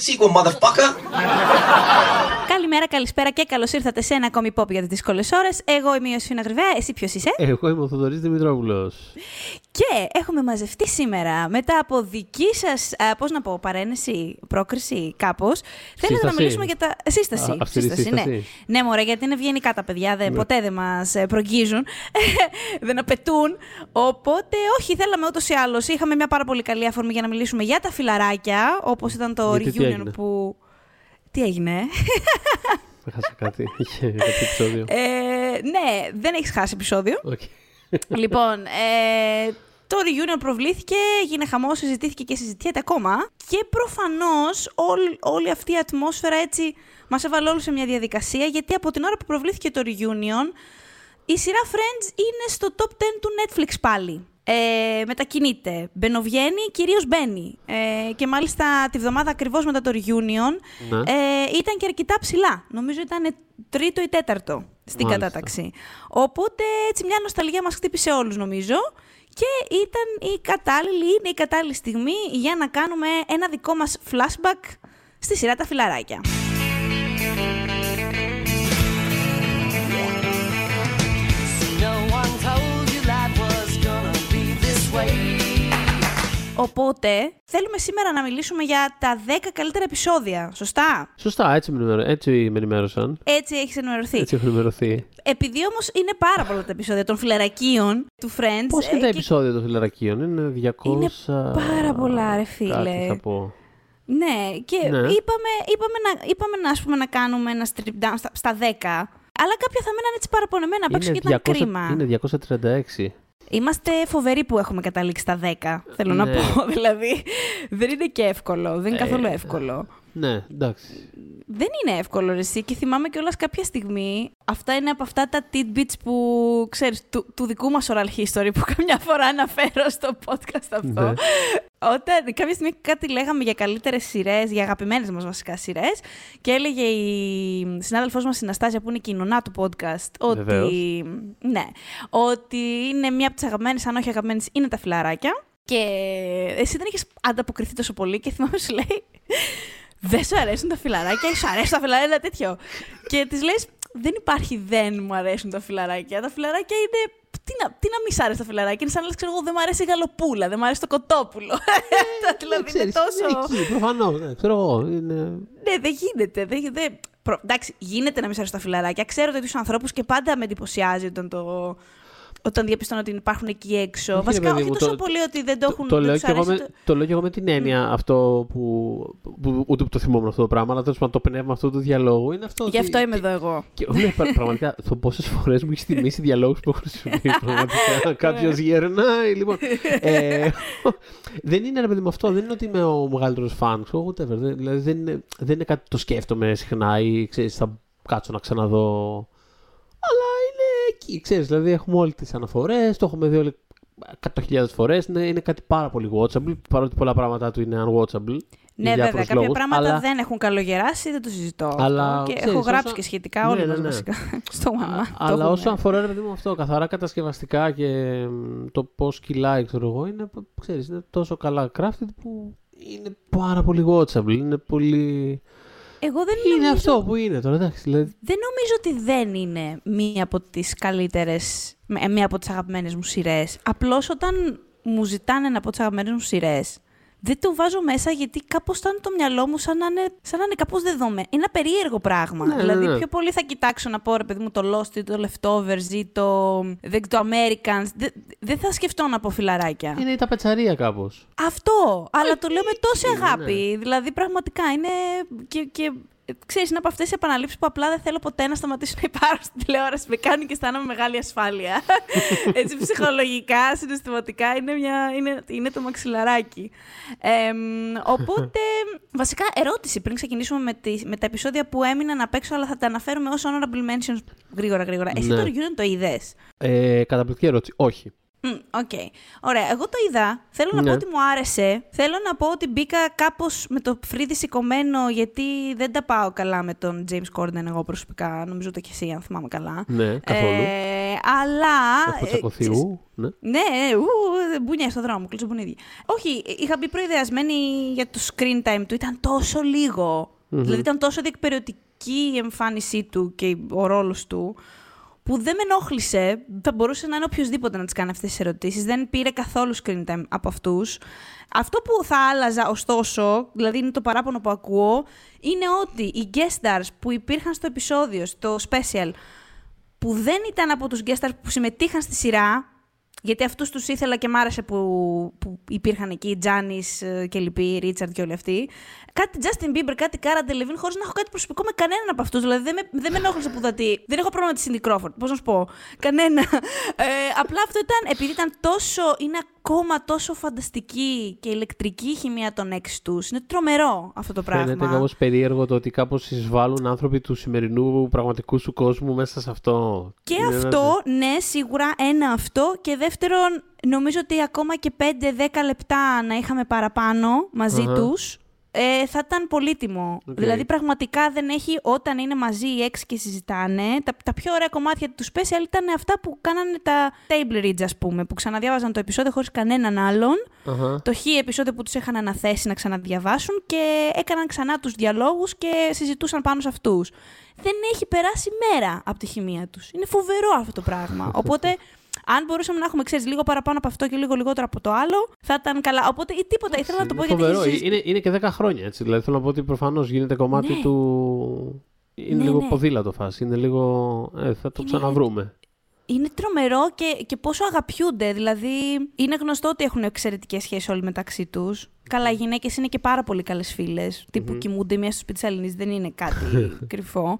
sequel, motherfucker. Καλημέρα, καλησπέρα και καλώς ήρθατε σε ένα ακόμη pop για τις δύσκολες ώρες. Εγώ είμαι η Ιωσήνα Γρυβαία, εσύ ποιος είσαι; Εγώ είμαι ο Θοδωρής Δημητρόπουλος. Και έχουμε μαζευτεί σήμερα μετά από δική σας, πώς να πω, παρένεση, πρόκριση, κάπως. Θέλετε να μιλήσουμε για τα. Σύσταση. Α, αυστηρή σύσταση, ναι. σύσταση. Ναι, μωρέ, γιατί είναι ευγενικά τα παιδιά, δεν, Ναι. ποτέ δεν μας προγγίζουν, δεν απαιτούν. Οπότε, όχι, θέλαμε ούτως ή άλλως. Είχαμε μια πάρα πολύ καλή αφορμή για να μιλήσουμε για τα φιλαράκια, όπως ήταν το Γιατί τι reunion έγινε; που. Τι έγινε, Έχασα κάτι. Είχε κάτι επεισόδιο. ε, Ναι, δεν έχεις χάσει επεισόδιο. Οκ. λοιπόν, ε, το reunion προβλήθηκε, έγινε χαμός, συζητήθηκε και συζητιέται ακόμα. Και προφανώς όλη αυτή η ατμόσφαιρα έτσι μας έβαλε όλους σε μια διαδικασία, γιατί από την ώρα που προβλήθηκε το reunion, η σειρά Friends είναι στο top 10 του Netflix πάλι. Ε, μετακινείται. Μπαινοβγαίνει, κυρίως μπαίνει. Ε, και μάλιστα τη βδομάδα ακριβώς μετά το reunion Ναι. ε, ήταν και αρκετά ψηλά. Νομίζω ήταν τρίτο ή τέταρτο στην Μάλιστα. κατάταξη. Οπότε έτσι μια νοσταλγία μας χτύπησε όλους νομίζω και ήταν η κατάλληλη, είναι η κατάλληλη στιγμή για να κάνουμε ένα δικό μας flashback στη σειρά τα φιλαράκια. Οπότε θέλουμε σήμερα να μιλήσουμε για τα 10 καλύτερα επεισόδια, σωστά; Σωστά, έτσι με, ενημερω- έτσι με ενημέρωσαν. Έτσι έχεις ενημερωθεί. Έτσι έχω ενημερωθεί. Επειδή όμως είναι πάρα πολλά τα επεισόδια των φιλαρακίων του Friends. Πώς είναι ε, τα και- επεισόδια των φιλαρακίων, είναι 200. Είναι πάρα πολλά, ρε φίλε. Κάτι θα πω. Ναι, και Ναι. είπαμε, είπαμε, να, είπαμε να, ας πούμε, να κάνουμε ένα strip down στα, στα 10, αλλά κάποια θα μείναν έτσι παραπονεμένα απ' έξω και ήταν κρίμα. είναι 236. Είμαστε φοβεροί που έχουμε καταλήξει στα 10, θέλω να Ναι. πω. Δηλαδή, δεν είναι και εύκολο, δεν είναι καθόλου Ε, εύκολο. Ναι, εντάξει. Δεν είναι εύκολο ρε εσύ και θυμάμαι κιόλας κάποια στιγμή αυτά είναι από αυτά τα tidbits που ξέρεις του, του δικού μας oral history που καμιά φορά αναφέρω στο podcast αυτό. Ναι. Όταν κάποια στιγμή κάτι λέγαμε για καλύτερες σειρές, για αγαπημένες μας βασικά σειρές και έλεγε η συνάδελφός μας η Ναστάζια που είναι και η νονά του podcast ότι, Βεβαίως. ναι, ότι είναι μία από τις αγαπημένες, αν όχι αγαπημένες, είναι τα φιλαράκια. Και εσύ δεν έχεις ανταποκριθεί τόσο πολύ και θυμάμαι σου λέει δεν σου αρέσουν τα φιλαράκια ή σου αρέσουν τα φιλαράκια, ένα τέτοιο. και της λες, δεν υπάρχει δεν μου αρέσουν τα φιλαράκια. Τα φιλαράκια είναι. Τι να, τι να μη σ' αρέσει τα φιλαράκια, είναι σαν να λες, ξέρω εγώ, δεν μου αρέσει η γαλοπούλα, δεν μου αρέσει το κοτόπουλο. δηλαδή είναι Ξέρεις, τόσο. είναι εκεί, προφανώς. Ναι, ξέρω εγώ. Είναι... Ναι, δεν γίνεται. Δεν, δεν... Προ... Εντάξει, γίνεται να μην σ' αρέσουν τα φιλαράκια. Ξέρω τέτοιους ανθρώπους και πάντα με εντυπωσιάζει όταν το. Όταν διαπιστώνω ότι υπάρχουν εκεί έξω. Όχι, ρε Βασικά, παιδί όχι μου, τόσο το- πολύ ότι δεν το έχουν. Το, δεν λέω τους και εγώ αρέσει με, το- το λέω και εγώ με την έννοια αυτό που, που ούτε που το θυμόμουν αυτό το πράγμα, αλλά τέλος πάντων το πνεύμα αυτού του διαλόγου είναι αυτό. Γι' ότι- αυτό είμαι εδώ εγώ. Και, ναι, πρα- πραγματικά, το πόσες φορές μου έχεις θυμίσει διαλόγους που έχω χρησιμοποιήσει. Πραγματικά. Κάποιος γερνάει. Λοιπόν, ε, δεν είναι ρε παιδί μου αυτό. Δεν είναι ότι είμαι ο μεγαλύτερος φαν. Ξέρω, whatever. Δεν- Δηλαδή δεν είναι, δεν είναι κάτι που το σκέφτομαι συχνά ή ξέρεις, θα κάτσω να ξαναδώ. Αλλά είναι εκεί, ξέρεις. Δηλαδή έχουμε όλες τις αναφορές. Το έχουμε δει όλοι 100.000 φορές. Είναι, είναι κάτι πάρα πολύ watchable. Παρότι πολλά πράγματα του είναι unwatchable. Ναι, για βέβαια. διάφορους Κάποια λόγους, πράγματα αλλά- δεν έχουν καλογεράσει, δεν το συζητώ. αυτό. Αλλά, και ξέρεις, έχω γράψει όσο- και σχετικά Ναι, όλοι ναι, μας ναι. βασικά. Στο μαμά. το Αλλά έχουμε. όσο αφορά ρε παιδί μου αυτό, καθαρά κατασκευαστικά και μ, το πώς κυλάει, ξέρω εγώ, είναι, ξέρεις, είναι τόσο καλά crafted που είναι πάρα πολύ watchable. Είναι πολύ. Εγώ δεν Είναι νομίζω, αυτό που είναι τώρα, εντάξει. Δηλαδή, δεν νομίζω ότι δεν είναι μία από τις καλύτερες, με- μία από τις αγαπημένες μου σειρές. Απλώς όταν μου ζητάνε ένα από τις αγαπημένες μου σειρές, δεν το βάζω μέσα γιατί κάπως ήταν το μυαλό μου σαν να είναι, σαν να είναι κάπως δεδομένο. Είναι ένα περίεργο πράγμα. Ναι, ναι, δηλαδή ναι. πιο πολύ θα κοιτάξω να πω ρε παιδί μου το Lost ή το Leftovers ή το, δεν- το Americans. Δεν, δεν θα σκεφτώ να πω φιλαράκια. είναι η ταπετσαρία κάπως. Αυτό, αλλά το λέω με τόση είναι, αγάπη. Δηλαδή, πραγματικά είναι. Και, και ξέρεις, είναι από αυτές τι επαναλήψεις που απλά δεν θέλω ποτέ να σταματήσω να υπάρχω στην τηλεόραση. Με κάνουν και αισθάνομαι μεγάλη ασφάλεια. Έτσι, ψυχολογικά, συναισθηματικά, είναι, μια, είναι, είναι το μαξιλαράκι. Εμ, οπότε, βασικά, ερώτηση πριν ξεκινήσουμε με, τις- με τα επεισόδια που έμειναν απ' έξω, αλλά θα τα αναφέρουμε ως honorable mentions γρήγορα, γρήγορα. Εσύ Ναι. το Reunion το είδες; Ε, καταπληκτική ερώτηση. Όχι. Μμ, Οκ. Ωραία. Εγώ το είδα. Θέλω να Ναι. πω ότι μου άρεσε. Θέλω να πω ότι μπήκα κάπως με το φρύδι σηκωμένο, γιατί δεν τα πάω καλά με τον James Corden εγώ προσωπικά. Νομίζω το και εσύ, αν θυμάμαι καλά. Ναι, καθόλου. Ε, αλλά. Έχω ε, τσακωθεί. ξέρεις, ου, ναι. Ναι, ου, μπουνιές στο δρόμο, κλωτσομπουνίδι. Όχι, είχα μπει προϊδεασμένη για το screen time του. Ήταν τόσο λίγο. Δηλαδή ήταν τόσο διεκπεραιωτική η εμφάνισή του και ο ρόλος του, που δεν με ενόχλησε. Θα μπορούσε να είναι οποιοδήποτε να τις κάνει αυτές τις ερωτήσεις. Δεν πήρε καθόλου screen time από αυτούς. Αυτό που θα άλλαζα, ωστόσο, δηλαδή είναι το παράπονο που ακούω, είναι ότι οι guest stars που υπήρχαν στο επεισόδιο, στο special, που δεν ήταν από τους guest stars που συμμετείχαν στη σειρά, γιατί αυτούς τους ήθελα και μ' άρεσε που, που υπήρχαν εκεί, Τζάνις ε, και λοιποί, Ρίτσαρντ και όλοι αυτοί. Κάτι Justin Bieber, κάτι Cara Delevingne, χωρίς να έχω κάτι προσωπικό με κανέναν από αυτούς. Δηλαδή δεν με, δεν με ενόχλησε που θα τι. Δεν έχω πρόβλημα με τη Cindy Crawford, πώς να σου πω. Κανένα. Ε, απλά αυτό ήταν, επειδή ήταν τόσο, είναι ακόμα τόσο φανταστική και ηλεκτρική η χημεία των έξι τους. Είναι τρομερό αυτό το πράγμα. Φαίνεται κάπως περίεργο το ότι κάπως εισβάλλουν άνθρωποι του σημερινού πραγματικού σου κόσμου μέσα σε αυτό. Και Είναι ένα- αυτό, ναι, σίγουρα ένα αυτό. Και δεύτερον, νομίζω ότι ακόμα και 5-10 λεπτά να είχαμε παραπάνω μαζί Αχα. τους, ε, θα ήταν πολύτιμο. Οκ. Δηλαδή, πραγματικά δεν έχει, όταν είναι μαζί οι έξι και συζητάνε, τα, τα πιο ωραία κομμάτια τους special ήταν αυτά που κάνανε τα table reads, ας πούμε, που ξαναδιάβαζαν το επεισόδιο χωρίς κανέναν άλλον. Αχα. Το χ επεισόδιο που τους είχαν αναθέσει να ξαναδιαβάσουν και έκαναν ξανά τους διαλόγους και συζητούσαν πάνω σε αυτούς. Δεν έχει περάσει μέρα από τη χημεία τους. Είναι φοβερό αυτό το πράγμα. Οπότε, αν μπορούσαμε να έχουμε, ξέρεις, λίγο παραπάνω από αυτό και λίγο λιγότερο από το άλλο, θα ήταν καλά. Οπότε, ή τίποτα, ήθελα να το πω Είναι γιατί φοβερό. έχει συζη- Είναι, είναι και 10 χρόνια έτσι. Δηλαδή θέλω να πω ότι προφανώς γίνεται κομμάτι Ναι. του. Είναι Ναι, λίγο ναι. ποδήλατο φάση. Είναι λίγο. Ε, θα το Είναι- ξαναβρούμε. Είναι τρομερό και, και πόσο αγαπιούνται. Δηλαδή, είναι γνωστό ότι έχουν εξαιρετικές σχέσεις όλοι μεταξύ τους. Καλά, οι γυναίκες είναι και πάρα πολύ καλές φίλες. Τύπου κοιμούνται μία στο σπίτι της Αλληνή, δεν είναι κάτι κρυφό.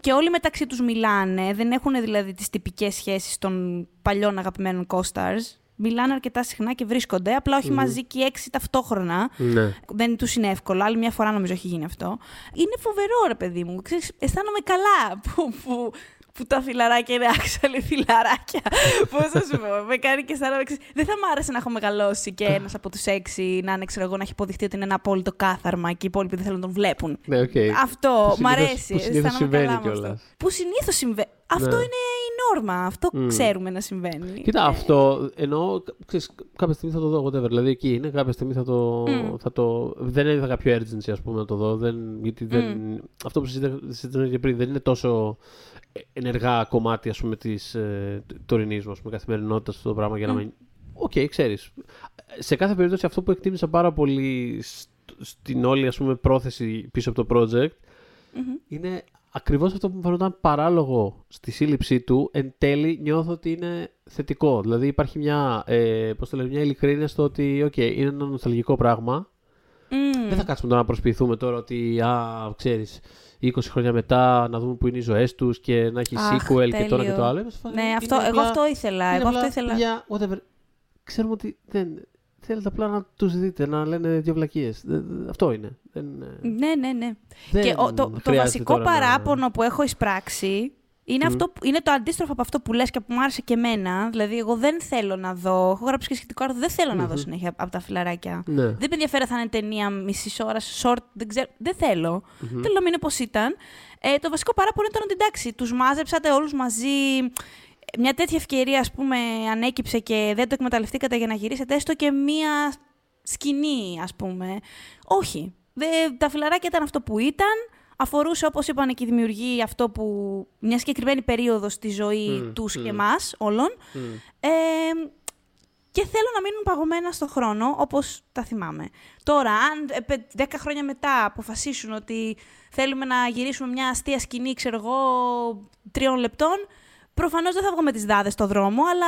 Και όλοι μεταξύ τους μιλάνε. Δεν έχουν δηλαδή τις τυπικές σχέσεις των παλιών αγαπημένων co-stars. Μιλάνε αρκετά συχνά και βρίσκονται. Απλά όχι μαζί και οι έξι ταυτόχρονα. Ναι. Δεν τους είναι εύκολο. Άλλη μια φορά νομίζω έχει γίνει αυτό. Είναι φοβερό, ρε παιδί μου. Ξέρεις, αισθάνομαι καλά που, που, που τα φιλαράκια είναι άξαλοι φιλαράκια. Πώς θα σου πω. Με κάνει και αισθάνομαι. ξέρεις, Δεν θα μ' άρεσε να έχω μεγαλώσει και ένας από τους έξι να είναι, ξέρω εγώ, να έχει αποδειχτεί ότι είναι ένα απόλυτο κάθαρμα και οι υπόλοιποι δεν θέλουν να τον βλέπουν. Ναι, οκ. Αυτό Που μ' συνήθως- αρέσει. που συνήθως αισθάνομαι συμβαίνει καλά με κιόλας. αυτό. Που συνήθως συμβαίνει. Αυτό Ναι. είναι η νόρμα. Αυτό Μμ. ξέρουμε να συμβαίνει. Κοίτα, αυτό εννοώ. Ξέρεις, κάποια στιγμή θα το δω. Whatever. Δηλαδή εκεί είναι. Κάποια στιγμή θα το. Μμ. Θα το δεν είδα κάποιο urgency, ας πούμε, να το δω. Δεν, γιατί δεν, αυτό που συζητά- συζητήσαμε και πριν δεν είναι τόσο ε, ενεργά κομμάτι ας πούμε, της ε, τωρινής μου ας πούμε, καθημερινότητας αυτό το πράγμα για να μην... Οκ, ξέρεις. Σε κάθε περίπτωση αυτό που εκτίμησα πάρα πολύ σ- στην όλη ας πούμε, πρόθεση πίσω από το project είναι ακριβώς αυτό που μου φαίνονταν παράλογο στη σύλληψή του. Εν τέλει νιώθω ότι είναι θετικό. Δηλαδή υπάρχει μια, ε, πώς το λένε, μια ειλικρίνεια στο ότι οκ, είναι ένα νοσταλγικό πράγμα. Μμ. Δεν θα κάτσουμε τώρα να προσποιηθούμε τώρα ότι, α, ξέρεις, 20 χρόνια μετά να δούμε που είναι οι ζωές τους και να έχει Αχ, sequel και τώρα και τέλειο. το άλλο. Είμαι σε φάση, Ναι, είναι αυτό, απλά- εγώ αυτό ήθελα. είναι Εγώ αυτό απλά, ήθελα. παιδιά, whatever. Ξέρουμε ότι δεν. Θέλετε απλά να τους δείτε, να λένε δύο βλακίες. Αυτό είναι. Δεν, Ναι, ναι, ναι. δεν και ο- το, το χρειάζεται βασικό τώρα να- παράπονο που έχω εισπράξει είναι, αυτό, που- είναι το αντίστροφο από αυτό που λες και που μου άρεσε και εμένα. Δηλαδή, εγώ δεν θέλω να δω. Έχω γράψει και σχετικό άρθρο. Δεν θέλω να δω συνέχεια από τα φιλαράκια. Ναι. Δεν με ενδιαφέρει θα είναι ταινία μισή ώρα, short, δεν ξέρω. Δεν θέλω. Θέλω να μείνει όπω ήταν. Ε, το βασικό παράπονο ήταν ότι εντάξει, τους μάζεψατε όλους μαζί. Μια τέτοια ευκαιρία, ας πούμε, ανέκυψε και δεν το εκμεταλλευτήκατε για να γυρίσετε έστω και μία σκηνή, ας πούμε. Όχι. Δε, τα φιλαράκια ήταν αυτό που ήταν. Αφορούσε, όπως είπαν και οι δημιουργοί, αυτό που μια συγκεκριμένη περίοδος στη ζωή Μμ, τους και μμ. μας όλων. Μμ. Ε, και θέλω να μείνουν παγωμένα στο χρόνο, όπως τα θυμάμαι. Τώρα, αν ε, πε- 10 χρόνια μετά αποφασίσουν ότι θέλουμε να γυρίσουμε μια αστεία σκηνή, ξέρω εγώ, τριών λεπτών, προφανώς δεν θα βγω με τις δάδες στο δρόμο, αλλά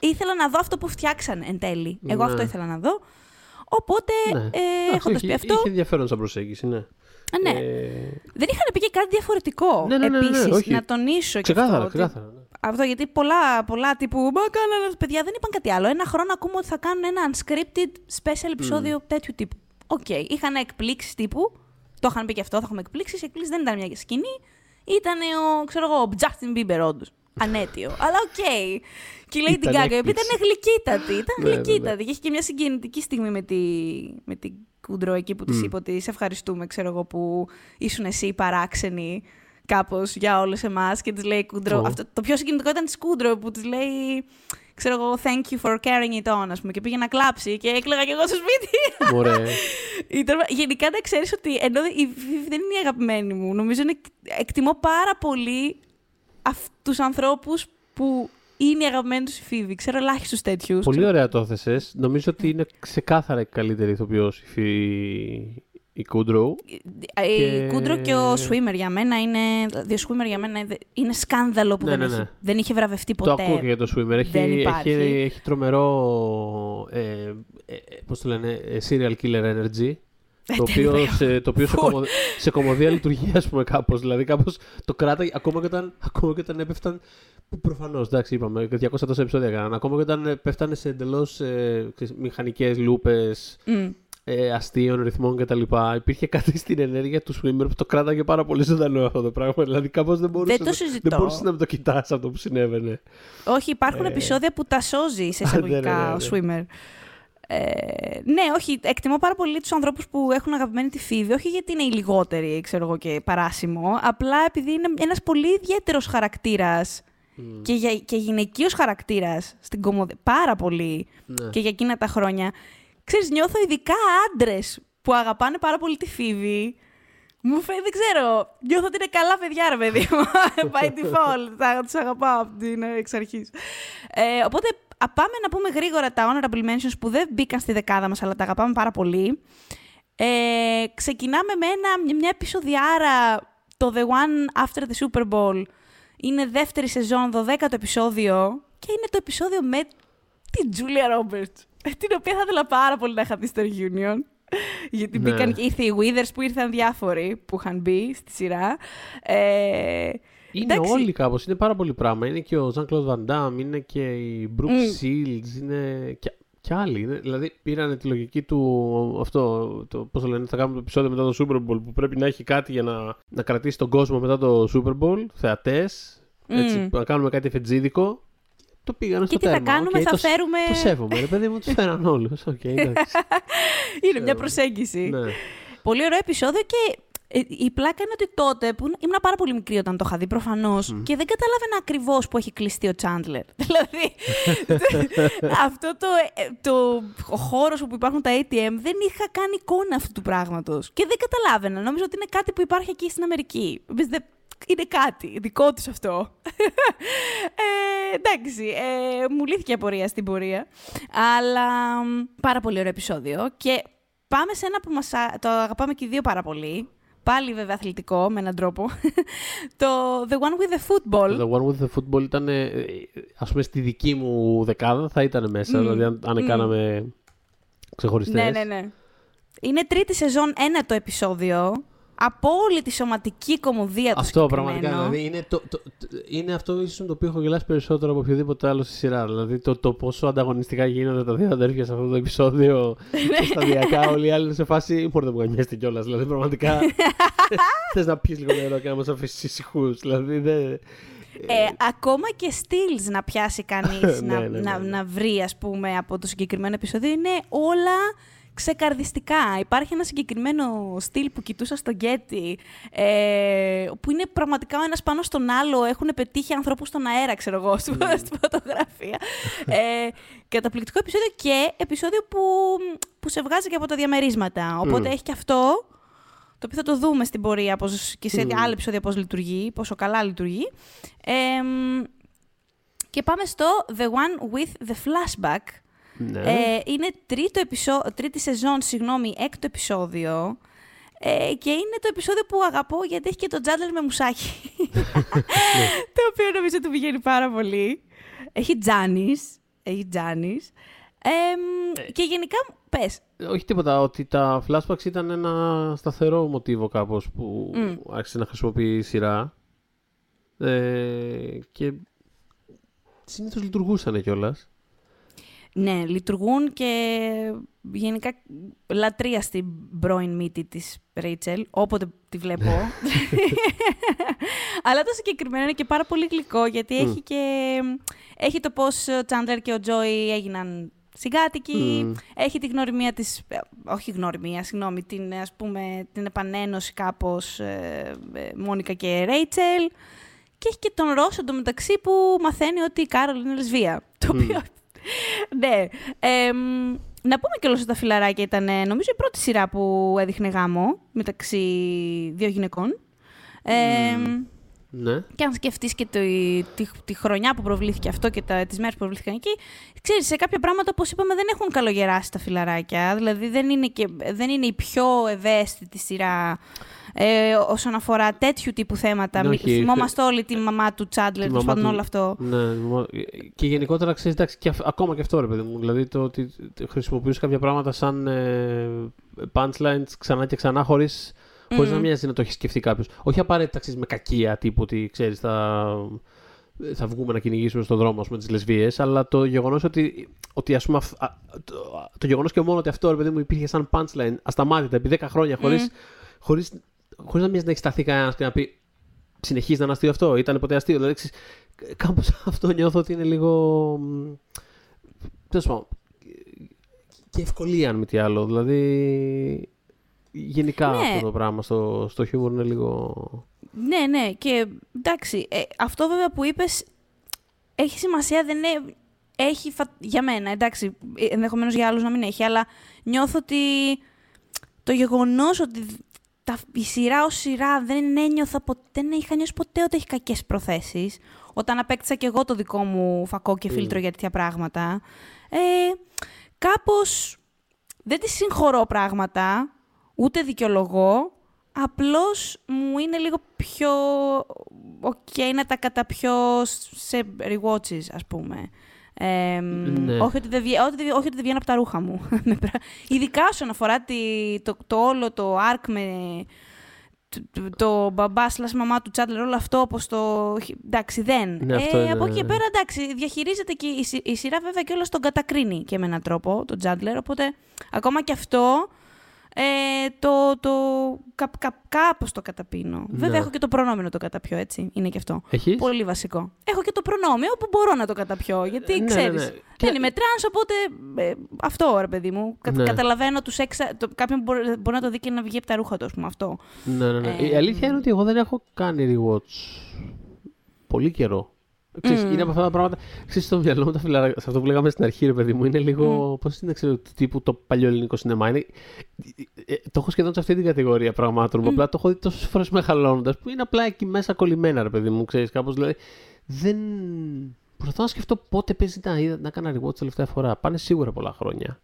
ήθελα να δω αυτό που φτιάξαν εν τέλει. Εγώ Ναι. αυτό ήθελα να δω. Οπότε, Ναι. ε, Εντάξει, έχοντας είχε- πει αυτό, Είχε ενδιαφέρον σαν προσέγγιση, ναι. Ναι. Ε, δεν είχαν πει και κάτι διαφορετικό. Ναι, ναι, ναι, ναι, ναι, επίσης, όχι. να τονίσω και ξεκάθαρα, αυτό. ότι- ξεκάθαρα. ναι. Αυτό γιατί πολλά, πολλά τύπου Μα κάνανε παιδιά δεν είπαν κάτι άλλο. Ένα χρόνο ακούμε ότι θα κάνουν ένα unscripted special επεισόδιο τέτοιου τύπου. Οκ. Είχαν εκπλήξει τύπου. Το είχαν πει και αυτό, θα έχουμε εκπλήξεις. Η εκπλήξη δεν ήταν μια σκηνή. Ήταν ο, ξέρω εγώ, ο Justin Bieber, όντως. Αναίτιο. Αλλά οκ. Και η Lady Ήταν Gaga, η οποία έκπληξη. ήταν γλυκύτατη. Ήταν Ναι, ναι, ναι. γλυκύτατη. Και έχει και μια συγκινητική στιγμή με, τη, με την Κούντρο εκεί που της Μμ. είπε ότι σε ευχαριστούμε, ξέρω εγώ, που ήσουν εσύ παράξενη κάπως για όλε εμάς. Και της λέει η Κούντρο. Ω. Αυτό, το πιο συγκινητικό ήταν της Κούντρο που της λέει. Ξέρω εγώ, thank you for carrying it on, ας πούμε. Και πήγε να κλάψει και έκλαιγα κι εγώ στο σπίτι. Ωραία. Ήταν, γενικά να ξέρεις ότι ενώ η Vivi δεν είναι η αγαπημένη μου, νομίζω είναι, εκτιμώ πάρα πολύ τους ανθρώπους που είναι οι αγαπημένοι τους η Phoebe. Ξέρω ελάχιστου τέτοιους. Πολύ ωραία το έθεσες. Νομίζω ότι είναι ξεκάθαρα η καλύτερη ηθοποιός η, Φι- η Κούντρο. Η Και- Κούντρο και ο Swimmer για μένα είναι. Δύο Swimmer για μένα είναι- είναι σκάνδαλο που Ναι, δεν, ναι, έχει, ναι. δεν είχε βραβευτεί Το ποτέ. ακούω και για το Swimmer. Έχει, Δεν υπάρχει. έχει, έχει τρομερό ε, ε, ε, πώς το λένε, ε, serial killer energy. Ε, το οποίο, τέλειο. σε, το οποίο σε, Φουλ. κομμω, σε κομμωδία λειτουργεί, ας πούμε, κάπως. Δηλαδή, κάπως το κράταγε ακόμα και όταν, ακόμα και όταν έπεφταν. Που προφανώς, εντάξει, είπαμε, 200 τόσα επεισόδια έκαναν. Ακόμα και όταν ε, πέφτανε σε εντελώς ε, μηχανικές λούπες Μμ. ε, αστείων ρυθμών κτλ. Υπήρχε κάτι στην ενέργεια του Swimmer που το κράταγε πάρα πολύ ζωντανό αυτό το πράγμα. Δηλαδή, κάπως δεν μπορούσε, Δεν το συζητώ. δεν μπορούσες να μην το κοιτάς αυτό που συνέβαινε. Όχι, υπάρχουν Ε. επεισόδια που τα σώζει σε Α, ναι, εισαγωγικά ναι, ναι, ο Swimmer. Ε, ναι, όχι, εκτιμώ πάρα πολύ τους ανθρώπους που έχουν αγαπημένη τη Φίβη, όχι γιατί είναι οι λιγότεροι, ξέρω εγώ, και παράσημο, απλά επειδή είναι ένας πολύ ιδιαίτερος χαρακτήρας και, για, και γυναικείος χαρακτήρας στην κομμωδία, πάρα πολύ Ναι. και για εκείνα τα χρόνια. Ξέρεις, νιώθω ειδικά άντρες που αγαπάνε πάρα πολύ τη Φίβη. Μου φαίνεται, δεν ξέρω, νιώθω ότι είναι καλά παιδιά, ρε παιδί μου. By default, θα τους αγαπάω από την ε, εξ αρχής. Ε, οπότε, α, πάμε να πούμε γρήγορα τα honorable mentions που δεν μπήκαν στη δεκάδα μας, αλλά τα αγαπάμε πάρα πολύ. Ε, ξεκινάμε με ένα, μια επεισοδιάρα, το The One After the Super Bowl. Είναι δεύτερη σεζόν, 12ο επεισόδιο και είναι το επεισόδιο με την Julia Roberts, την οποία θα ήθελα πάρα πολύ να είχα δει στο Reunion. Γιατί Ναι. μπήκαν και ήρθε οι Withers που ήρθαν διάφοροι που είχαν μπει στη σειρά. Ε, Είναι εντάξει. όλοι κάπως, είναι πάρα πολύ πράγμα. Είναι και ο Jean-Claude Van Damme, είναι και η Brooke Μμ. Shields, είναι και, και άλλοι. Είναι, δηλαδή πήραν τη λογική του αυτό, το, πώς το λένε, θα κάνουμε το επεισόδιο μετά το Super Bowl που πρέπει να έχει κάτι για να, να κρατήσει τον κόσμο μετά το Super Bowl, θεατές, έτσι, Μμ. να κάνουμε κάτι εφετζίδικο. Το πήγανε στο Και τι θα τέρμα. κάνουμε, Οκ, θα το, φέρουμε- Το σέβομαι, ρε παιδί μου, τους φέραν όλους. Οκ, εντάξει. είναι μια προσέγγιση. ναι. Πολύ ωραίο επεισόδιο και ε, η πλάκα είναι ότι τότε που ήμουν πάρα πολύ μικρή όταν το είχα δει προφανώς και δεν καταλάβαινα ακριβώς που έχει κλειστεί ο Τσάντλερ. δηλαδή, αυτό το, ε, το ο χώρος όπου υπάρχουν τα ATM δεν είχα καν εικόνα αυτού του πράγματος. Και δεν καταλάβαινα. Νόμιζα ότι είναι κάτι που υπάρχει εκεί στην Αμερική. Εμείς δεν- Είναι κάτι δικό τους αυτό. ε, εντάξει, ε, μου λύθηκε η απορία στην πορεία. Αλλά μ, πάρα πολύ ωραίο επεισόδιο. Και πάμε σε ένα που μας, α- το αγαπάμε και οι δύο πάρα πολύ. Πάλι βέβαια αθλητικό, με έναν τρόπο. το The One with the Football. Το The One with the Football ήταν, ε, ας πούμε, στη δική μου δεκάδα θα ήταν μέσα. Μμ. Δηλαδή, αν, αν Μμ. κάναμε ξεχωριστές. Ναι, ναι, ναι. Είναι τρίτη σεζόν ένα το επεισόδιο. Απόλυτη σωματική κομμωδία του Αυτό συγκεκριμένο. πραγματικά. Δηλαδή είναι, το, το, το- είναι αυτό ίσως το οποίο έχω γελάσει περισσότερο από οποιοδήποτε άλλο στη σειρά. Δηλαδή το, το πόσο ανταγωνιστικά γίνονται τα δύο αδέρφια σε αυτό το επεισόδιο. και σταδιακά όλοι οι άλλοι είναι σε φάση. Μπορείτε να μου γαμιέστε κιόλας. Δηλαδή πραγματικά. Θες να πιεις λίγο νερό και να μας αφήσεις ησυχούς. Δηλαδή δεν. Ε, ακόμα και στυλς να πιάσει κανείς, Ναι, να, ναι, ναι, να, ναι. να βρει, ας πούμε, από το συγκεκριμένο επεισόδιο, είναι όλα ξεκαρδιστικά. Υπάρχει ένα συγκεκριμένο στυλ που κοιτούσα στο Getty, ε, που είναι πραγματικά ο ένας πάνω στον άλλο, έχουν πετύχει ανθρώπους στον αέρα, ξέρω εγώ, στη, στη φωτογραφία. ε, καταπληκτικό επεισόδιο και επεισόδιο που, που σε βγάζει και από τα διαμερίσματα. Οπότε Μμ. έχει και αυτό, το οποίο θα το δούμε στην πορεία πώς, και σε Μμ. άλλα επεισόδια πώς λειτουργεί, πόσο καλά λειτουργεί. Εμ, και πάμε στο The One with the Flashback. Ναι. Ε, είναι τρίτο επεισό... τρίτη σεζόν, συγγνώμη, έκτο επεισόδιο. Ε, και είναι το επεισόδιο που αγαπώ γιατί έχει και το Τζάντλερ με μουσάκι. το οποίο νομίζω του πηγαίνει πάρα πολύ. Έχει Τζάνις. Έχει Τζάνις. Εμ, και γενικά, πες. Όχι τίποτα, ότι τα flashbacks ήταν ένα σταθερό μοτίβο κάπως που Μμ. άρχισε να χρησιμοποιεί η σειρά. Ε, και συνήθως λειτουργούσαν κιόλας. Ναι, λειτουργούν και γενικά λατρεία στην πρώην μύτη της Ρέιτσελ, όποτε τη βλέπω. Αλλά το συγκεκριμένο είναι και πάρα πολύ γλυκό, γιατί έχει και... Έχει το πώς ο Τσάντλερ και ο Τζόι έγιναν συγκάτοικοι. Μμμ. Έχει τη γνωριμία της... ε, Όχι γνωριμία, συγγνώμη, την, ας πούμε, την επανένωση κάπως ε, ε, Μόνικα και Ρέιτσελ. Και έχει και τον Ρώσο εντωμεταξύ που μαθαίνει ότι η Κάρολ είναι λεσβία. Το οποίο. Ναι. Εμ, να πούμε και ότι τα φιλαράκια ήταν, ε, νομίζω, η πρώτη σειρά που έδειχνε γάμο μεταξύ δύο γυναικών. Εμ, Ναι. Και αν σκεφτείς και το, τη, τη χρονιά που προβλήθηκε αυτό και τα, τις μέρες που προβλήθηκαν εκεί, ξέρεις, σε κάποια πράγματα, όπως είπαμε, δεν έχουν καλογεράσει τα φιλαράκια. Δηλαδή, δεν είναι, και, δεν είναι η πιο ευαίσθητη σειρά ε, όσον αφορά τέτοιου τύπου θέματα. Ναι, Μη- όχι, Θυμόμαστε όλοι τη μαμά του Τσάντλερ, Τη τέλος μαμά πάντων του- όλο αυτό. Ναι, μο- και γενικότερα ξέρεις, εντάξει, και αυ- ακόμα και αυτό ρε παιδί μου. Δηλαδή το ότι χρησιμοποιούσε κάποια πράγματα σαν ε, punchlines ξανά και ξανά χωρίς χωρίς να Μμμ. μοιάζει να το έχει σκεφτεί κάποιος. Όχι απαραίτητα ξέρεις, με κακία τύπου ότι ξέρεις, θα, θα βγούμε να κυνηγήσουμε στον δρόμο με τις λεσβείε, αλλά το γεγονός ότι, ότι ας πούμε, αυ- α, το, το γεγονός και μόνο ότι αυτό ρε παιδί μου υπήρχε σαν punchline ασταμάτητα επί 10 χρόνια χωρίς χωρίς, χωρίς να μοιάζει να έχει σταθεί κανένας και να πει συνεχίζει να είναι αστείο αυτό, ήταν ποτέ αστείο. Δηλαδή, ξέρεις, κάπως αυτό νιώθω ότι είναι λίγο. μ, Τέλος πάντων. Και ευκολία, αν μη τι άλλο. Δηλαδή. Γενικά Ναι. αυτό το πράγμα στο, στο χιούμορ είναι λίγο. Ναι, ναι. Και εντάξει, ε, αυτό βέβαια που είπες έχει σημασία, δεν είναι... Έχει φα- για μένα, εντάξει, ενδεχομένως για άλλους να μην έχει, αλλά νιώθω ότι το γεγονός ότι τα, η σειρά ως σειρά δεν ένιωθα ποτέ, δεν είχα νιώσει ποτέ ότι έχει κακές προθέσεις. Όταν απέκτησα και εγώ το δικό μου φακό και φίλτρο για τέτοια πράγματα. Ε, κάπως δεν τη συγχωρώ πράγματα, ούτε δικαιολογώ, απλώς μου είναι λίγο πιο ok να τα καταπιώ σε rewatches, ας πούμε. Ε, Ναι. όχι, ότι δεν βγα- όχι, ότι- όχι ότι δεν βγαίνω από τα ρούχα μου. Με πρα- Ειδικά όσον αφορά τη- το, το όλο το arc με το, το, το μπαμπά slash μαμά του Τσάντλερ, όλο αυτό όπως το... Εντάξει, δεν. Ναι, αυτό ε, είναι- Από εκεί και πέρα, εντάξει, διαχειρίζεται και η, συ- η σειρά βέβαια και όλο τον κατακρίνει και με έναν τρόπο, τον Τσάντλερ, οπότε ακόμα και αυτό ε, το, το κα, κα, κάπως το καταπίνω. Βέβαια Ναι. έχω και το προνόμιο να το καταπιώ, έτσι, είναι και αυτό. Έχεις; Πολύ βασικό. Έχω και το προνόμιο που μπορώ να το καταπιώ, γιατί Ε, ναι, ξέρεις, ναι, ναι. δεν Και- είμαι τρανς, οπότε ε, αυτό ρε παιδί μου. Κα, Ναι. Καταλαβαίνω τους έξα... Το, κάποιον μπορεί, μπορεί να το δει και να βγει από τα ρούχα του, ας πούμε, αυτό. Ναι, ναι, ναι. Ε, η αλήθεια είναι ότι εγώ δεν έχω κάνει rewatch πολύ καιρό. Ξέρεις, Μμμ. Είναι από αυτά τα πράγματα. Ξέρεις, στο μυαλό μου τα φιλαράκια. Σε αυτό που λέγαμε στην αρχή, ρε παιδί μου, είναι λίγο. Πώς είναι, ξέρω, του τύπου το παλιό ελληνικό σινεμά. Είναι, ε, ε, το έχω σχεδόν σε αυτή την κατηγορία πραγμάτων. μου. Απλά το έχω δει τόσες φορές μεγαλώνοντας που είναι απλά εκεί μέσα κολλημένα, ρε παιδί μου. Ξέρεις, κάπως, δηλαδή, δεν. Προσπαθώ να σκεφτώ πότε παίζει να, είδα- να έκανα rewatch τελευταία φορά. Πάνε σίγουρα πολλά χρόνια.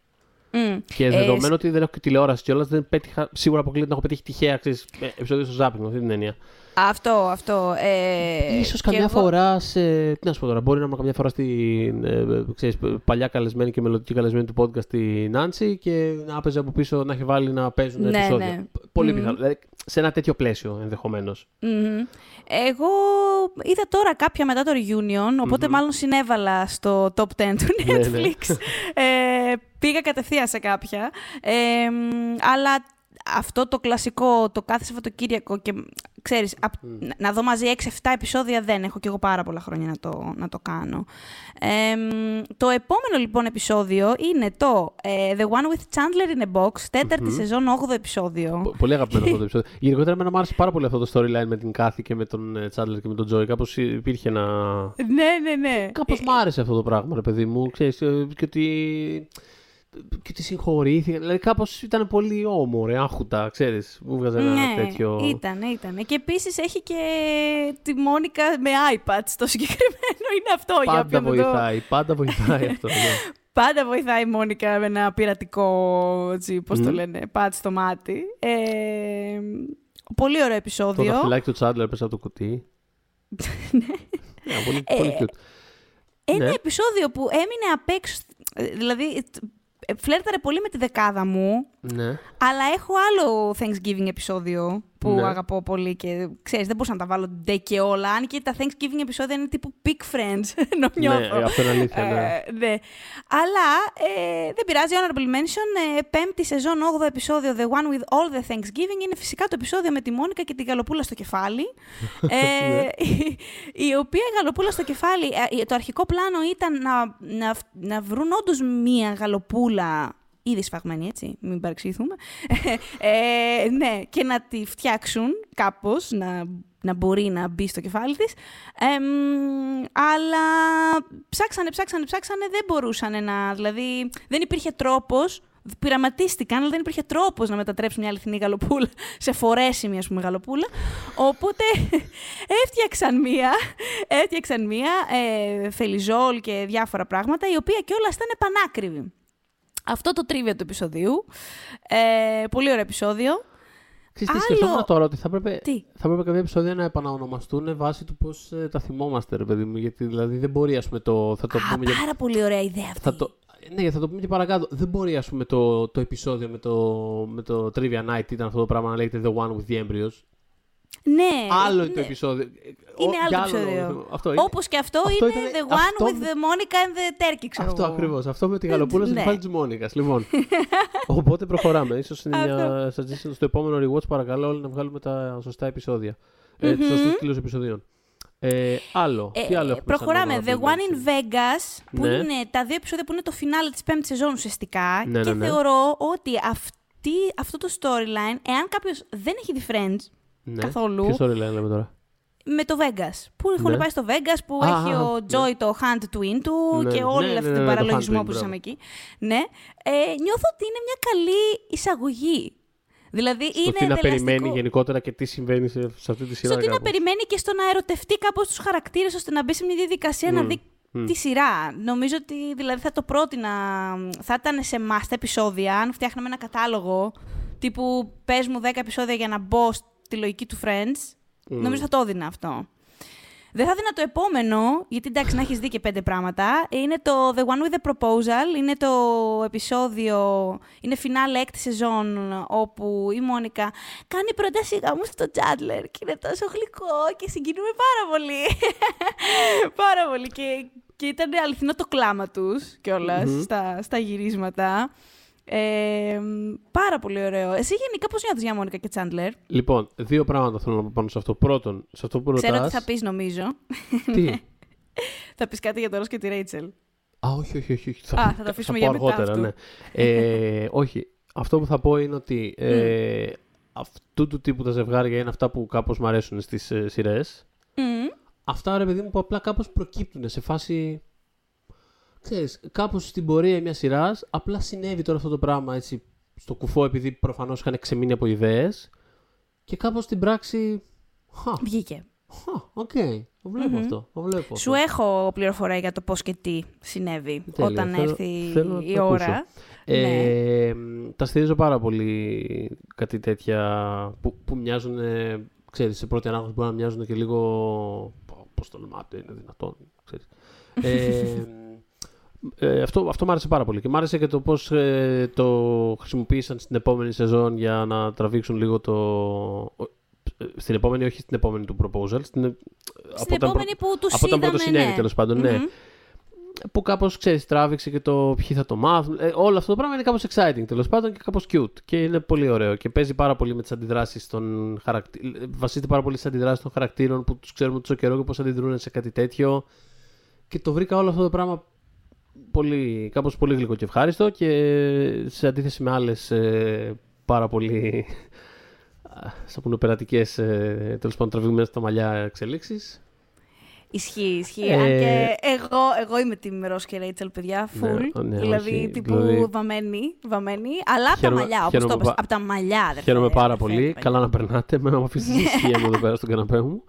Μμ. Και Ε, δεδομένου ότι δεν έχω και τηλεόραση κιόλας, δεν πέτυχα. Σίγουρα αποκλείεται να έχω πετύχει τυχαία ξέρεις, ε, επεισόδιο στο Zapping, με αυτή την έννοια. Αυτό, αυτό. Ε, Ίσως και καμιά εγώ- φορά σε. Τι να σου πω τώρα, μπορεί να είμαι καμιά φορά στην ε, ε, ξέρεις, παλιά καλεσμένη και μελλοντική καλεσμένη του podcast τη Νάντσι και να έπαιζε από πίσω να έχει βάλει να παίζουν Ναι, επεισόδια. ναι. Πολύ Μμμ. πιθανό. Δηλαδή, σε ένα τέτοιο πλαίσιο ενδεχομένως. Μμμ. Εγώ είδα τώρα κάποια μετά το reunion, οποτε μάλλον συνέβαλα στο top 10 του Ναι, ναι. Netflix. ε, πήγα κατευθείαν σε κάποια. Ε, μ, αλλά αυτό το κλασικό, το κάθε Σαββατοκύριακο και ξέρεις, απ- να- να δω μαζί 6-7 επεισόδια δεν έχω και εγώ πάρα πολλά χρόνια να το, να το κάνω. Ε, μ, το επόμενο λοιπόν επεισόδιο είναι το ε, The One with Chandler in a Box, τέταρτη σεζόν, 8ο επεισόδιο. Πολύ αγαπημένο αυτό το επεισόδιο. Γενικότερα, εμένα μου άρεσε πάρα πολύ αυτό το storyline με την Κάθη και με τον Τσάντλερ και με τον Τζόι. Κάπως υπήρχε ένα. ναι, ναι, ναι. Κάπως μου άρεσε αυτό το πράγμα, ρε παιδί μου. Ξέρεις, ε, και ότι. Και ότι συγχωρήθηκα. Δηλαδή, κάπως ήταν πολύ όμορφο, άχουτα, ξέρεις. Μου βγάζε ένα ναι, τέτοιο. Ήταν, ήταν. Και επίσης έχει και τη Μόνικα με iPad στο συγκεκριμένο. Είναι αυτό για Πάντα όποιον δεν το- βοηθάει, πάντα βοηθάει αυτό. ναι. Πάντα βοηθάει η Μόνικα με ένα πειρατικό, έτσι, πώς το Μμμ. λένε, πατ στο μάτι. Ε, πολύ ωραίο Το επεισόδιο. δαχτυλάκι του Τσάντλερ πέσα από το κουτί. ναι, πολύ, πολύ cute. Ένα Ναι. επεισόδιο που έμεινε απ' έξω, ε, δηλαδή ε, φλέρταρε πολύ με τη δεκάδα μου, Ναι. αλλά έχω άλλο Thanksgiving επεισόδιο που Ναι. αγαπώ πολύ και ξέρεις, δεν μπορούσα να τα βάλω ντε και όλα. Αν και τα Thanksgiving επεισόδια είναι τύπου Big Friends, ενώ Ναι, νιώθω. ε, αυτό είναι αλήθεια. Ναι. Ε, ναι. Αλλά ε, δεν πειράζει, honorable mention, ε, πέμπτη σεζόν, 8ο επεισόδιο, The One with All the Thanksgiving, είναι φυσικά το επεισόδιο με τη Μόνικα και την γαλοπούλα στο κεφάλι. Ναι. ε, η, η οποία η γαλοπούλα στο κεφάλι, ε, το αρχικό πλάνο ήταν να, να, να βρουν όντως μία γαλοπούλα ήδη σφαγμένη, έτσι, μην παρεξηγηθούμε. ε, ναι, και να τη φτιάξουν κάπως, να, να μπορεί να μπει στο κεφάλι της. Εμ, αλλά ψάξανε, ψάξανε, ψάξανε, δεν μπορούσαν να... Δηλαδή, δεν υπήρχε τρόπος, πειραματίστηκαν, αλλά δεν υπήρχε τρόπος να μετατρέψουν μια αληθινή γαλοπούλα σε φορέσιμη, ας πούμε, γαλοπούλα. Οπότε έφτιαξαν μία, έφτιαξαν μία ε, φελιζόλ και διάφορα πράγματα, η οποία κιόλας ήταν πανάκριβη. Αυτό το τρίβιο του επεισοδίου. Ε, πολύ ωραίο επεισόδιο. Ξέρεις τι Άλλο- σκεφτόμουν τώρα, ότι θα έπρεπε, Τι; θα έπρεπε κάποια επεισόδια να επαναονομαστούν βάσει του πώς τα θυμόμαστε, ρε παιδί μου. Γιατί δηλαδή δεν μπορεί, ας πούμε, το. Θα το Α, πούμε για- πάρα πολύ ωραία ιδέα αυτή. Θα το, ναι, θα το πούμε και παρακάτω. Δεν μπορεί, ας πούμε, το, το επεισόδιο με το, με το Trivia Night ήταν αυτό το πράγμα να λέγεται The One with the Embryos. Ναι. Άλλο είναι το ναι. επεισόδιο. Είναι Ο- άλλο για επεισόδιο. λόγο. Αυτό είναι. Όπως και αυτό, Αυτό είναι ήταν- The One αυτό with με- the Monica and the Turkey, ξέρω Αυτό εγώ. ακριβώς. Αυτό με τη γαλοπούλα στο Ναι. κεφάλι της Μόνικας. Λοιπόν. Οπότε προχωράμε. σω είναι μια suggestion στο επόμενο rewatch, παρακαλώ, όλοι να βγάλουμε τα σωστά επεισόδια. Ε, Τους σωστούς τίτλους επεισοδίων. Ε, άλλο. Ε, Τι άλλο έχουμε προχωράμε. σαν The honorable One in mention? Vegas, που Ναι. είναι τα δύο επεισόδια που είναι το φινάλε της πέμπτης σεζόν ουσιαστικά. Ναι, και ναι, ναι. θεωρώ ότι αυτή, αυτό το storyline, εάν κάποιος δεν έχει δει Friends Ναι. καθόλου, Ποιος storyline λέμε τώρα; με το Vegas. Που έχουν Ναι. πάει στο Vegas, που Α, έχει α, ο ναι. Joy το hand twin του Ναι, και ναι, όλη ναι, αυτή ναι, την ναι, το παραλογισμό hand twin, που ζήσαμε μπράβο. εκεί. Ναι. Ε, νιώθω ότι είναι μια καλή εισαγωγή. Δηλαδή Στο είναι τι να δελεαστικό- περιμένει γενικότερα και τι συμβαίνει σε, σε αυτή τη σειρά. στο τι να κάπως. περιμένει και στο να ερωτευτεί κάπως τους χαρακτήρες ώστε να μπει σε μια διαδικασία να Μμ, δει μμ. τη σειρά. Νομίζω ότι δηλαδή θα το πρότεινα, θα ήταν σε εμάς τα επεισόδια, αν φτιάχναμε ένα κατάλογο τύπου πες μου 10 επεισόδια για να μπω στη λογική του Friends, νομίζω θα το έδινα αυτό. Δεν θα δίνα το επόμενο, γιατί εντάξει να έχεις δει και πέντε πράγματα. Είναι το The One with the Proposal, είναι το επεισόδιο, είναι φινάλε έκτη σεζόν, όπου η Μόνικα κάνει πρόταση γάμους στο Τζάντλερ και είναι τόσο γλυκό και συγκινούμε πάρα πολύ. πάρα πολύ και, και ήταν αληθινό το κλάμα τους κιόλας στα, στα γυρίσματα. Ε, πάρα πολύ ωραίο. Εσύ γενικά πώς νιώθεις για Μόνικα και Τσάντλερ; Λοιπόν, δύο πράγματα θέλω να πω πάνω σε αυτό. Πρώτον, σε αυτό που Ξέρω τι ρωτάς... θα πεις νομίζω. Τι; θα πεις κάτι για το Ρος και τη Ρέιτσελ. Α, όχι, όχι, όχι. όχι. Α, θα το αφήσουμε πω για μετά αργότερα, αυτό. ναι. Ε, όχι. Αυτό που θα πω είναι ότι ε, αυτού του τύπου τα ζευγάρια είναι αυτά που κάπως μου αρέσουν στις ε, σειρές. Μμ. Αυτά, ρε παιδί μου, που απλά κάπως προκύπτουν σε φάση... Ξέρεις, κάπως στην πορεία μιας σειράς, απλά συνέβη τώρα αυτό το πράγμα έτσι στο κουφό, επειδή προφανώς είχαν ξεμείνει από ιδέες. Και κάπως στην πράξη. Χα, Βγήκε. χα, οκ. Το βλέπω αυτό. Το βλέπω Σου αυτό. έχω πληροφορία για το πώς και τι συνέβη Τέλεια, όταν θέλω- έρθει θέλω να η το ώρα. ακούσω. Ναι. Ε, Τα στηρίζω πάρα πολύ κάτι τέτοια που, που μοιάζουν, ε, ξέρεις, σε πρώτη ανάγνωση μπορεί να μοιάζουν και λίγο, πώς το λέμε, είναι δυνατόν, ξέρεις. Ε, ε, αυτό, αυτό μου άρεσε πάρα πολύ και μου άρεσε και το πώς ε, το χρησιμοποίησαν στην επόμενη σεζόν για να τραβήξουν λίγο το... ο- ε, Στην επόμενη, όχι στην επόμενη του proposal. Στην, ε, Στην όταν επόμενη που τους από όταν πρώτο είδαμε, συνέβη ναι. τέλος πάντων, ναι Μμμ. που κάπως, ξέρεις, τράβηξε και το ποιοι θα το μάθουν. Ε, όλο αυτό το πράγμα είναι κάπως exciting τέλος πάντων και κάπως cute. Και είναι πολύ ωραίο. Και παίζει πάρα πολύ με τις αντιδράσεις των χαρακτήρων. Βασίζεται πάρα πολύ στις αντιδράσεις των χαρακτήρων που τους ξέρουμε τόσο καιρό και πώς αντιδρούν σε κάτι τέτοιο. Και το βρήκα όλο αυτό το πράγμα πολύ, κάπως πολύ γλυκό και ευχάριστο και σε αντίθεση με άλλες ε, πάρα πολύ σαν πούμε περατικές ε, τέλος πάντων τραβηγμένες στα μαλλιά εξελίξεις Ισχύει, ισχύει. Ε, Αν και εγώ, εγώ είμαι τη Ρος και Ρέιτσελ, παιδιά, Ναι, full. ναι, δηλαδή, όχι, τύπου δηλαδή- βαμμένη, βαμμένη. Αλλά από τα Χαίρομαι- μαλλιά, όπως χαίρομαι το είπες. πα- Από τα μαλλιά, αδερφέ. Χαίρομαι πάρα αδερφέ, πολύ. αδερφέ. Καλά να περνάτε. Με να μου αφήσεις τη ησυχία μου εδώ πέρας στον καναπέ μου.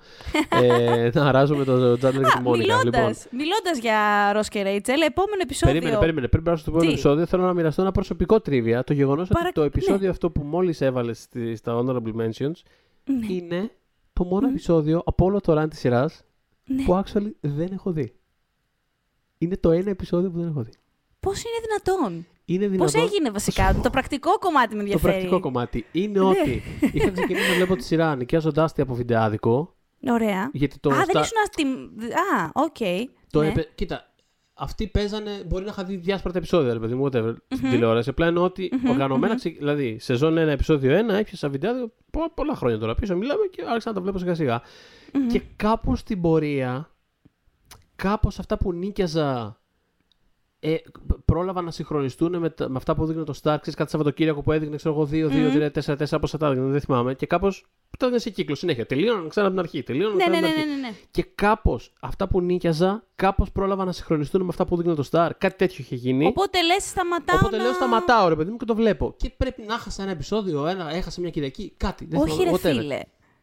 ε, να αράζω με τον Τζάντλερ και τη Μόνικα. Λοιπόν, Μιλώντας, μιλώντας για Ρος και Ρέιτσελ, επόμενο επεισόδιο. περίμενε, περίμενε. Πριν περάσω στο επόμενο Τι; επεισόδιο, θέλω να μοιραστώ ένα προσωπικό τρίβια. Το γεγονός ότι Παρα- το επεισόδιο ναι. αυτό που μόλις έβαλες στη, στα Honorable Mentions είναι το μόνο επεισόδιο από όλο το run της σειράς Ναι. που actually δεν έχω δει. Είναι το ένα επεισόδιο που δεν έχω δει. Πώς είναι δυνατόν; είναι Πώς δυνατόν. έγινε βασικά, το πρακτικό κομμάτι με Το ενδιαφέρει. πρακτικό κομμάτι Ναι. είναι ότι είχα ξεκινήσει να βλέπω τη σειρά νοικιάζοντάς τη από βιντεάδικο. Ωραία. Γιατί το Α, δεν στα- ήσουν στη. Α, οκ. Το ναι. έπαι- Κοίτα, αυτοί παίζανε. Μπορεί να είχα δει διάσπαρτα επεισόδια, ρε παιδί μου, whatever, στην τηλεόραση. Απλά είναι ότι οργανωμένα. ξε- Δηλαδή, σεζόν 1, επεισόδιο 1, έπιασα βιντεάδικο πο- πολλά χρόνια τώρα πίσω. Μιλάμε και άρχισα να τα βλέπω σιγά σιγά. Και κάπως στην πορεία, κάπως αυτά που νίκιαζα. Ε, πρόλαβα να συγχρονιστούν με, τα- με αυτά που έδειχνε το Star. Ξέρεις, κάτι Σαββατοκύριακο που έδειχνε, ξέρω εγώ, 2, 2, 3, 4, 4, πώς θα τα έδειχνε, δεν θυμάμαι. Και κάπως το έδειχνε σε κύκλο συνέχεια. Τελείωναν ξανά από την αρχή. Τελείωναν Ναι, ξανά ναι, από ναι, την ναι, αρχή. ναι, ναι. Και κάπως αυτά που νίκιαζα, κάπως πρόλαβα να συγχρονιστούν με αυτά που δείχνει το Star. Κάτι τέτοιο είχε γίνει. Οπότε λες, σταματάω. Οπότε να... λέω σταματάω ρε παιδί μου και το βλέπω. Και πρέπει να χάσα ένα επεισόδιο, ένα, έχασα μια Κυριακή, κάτι. Δεν Όχι, ρε θυμάμαι, whatever. φίλε.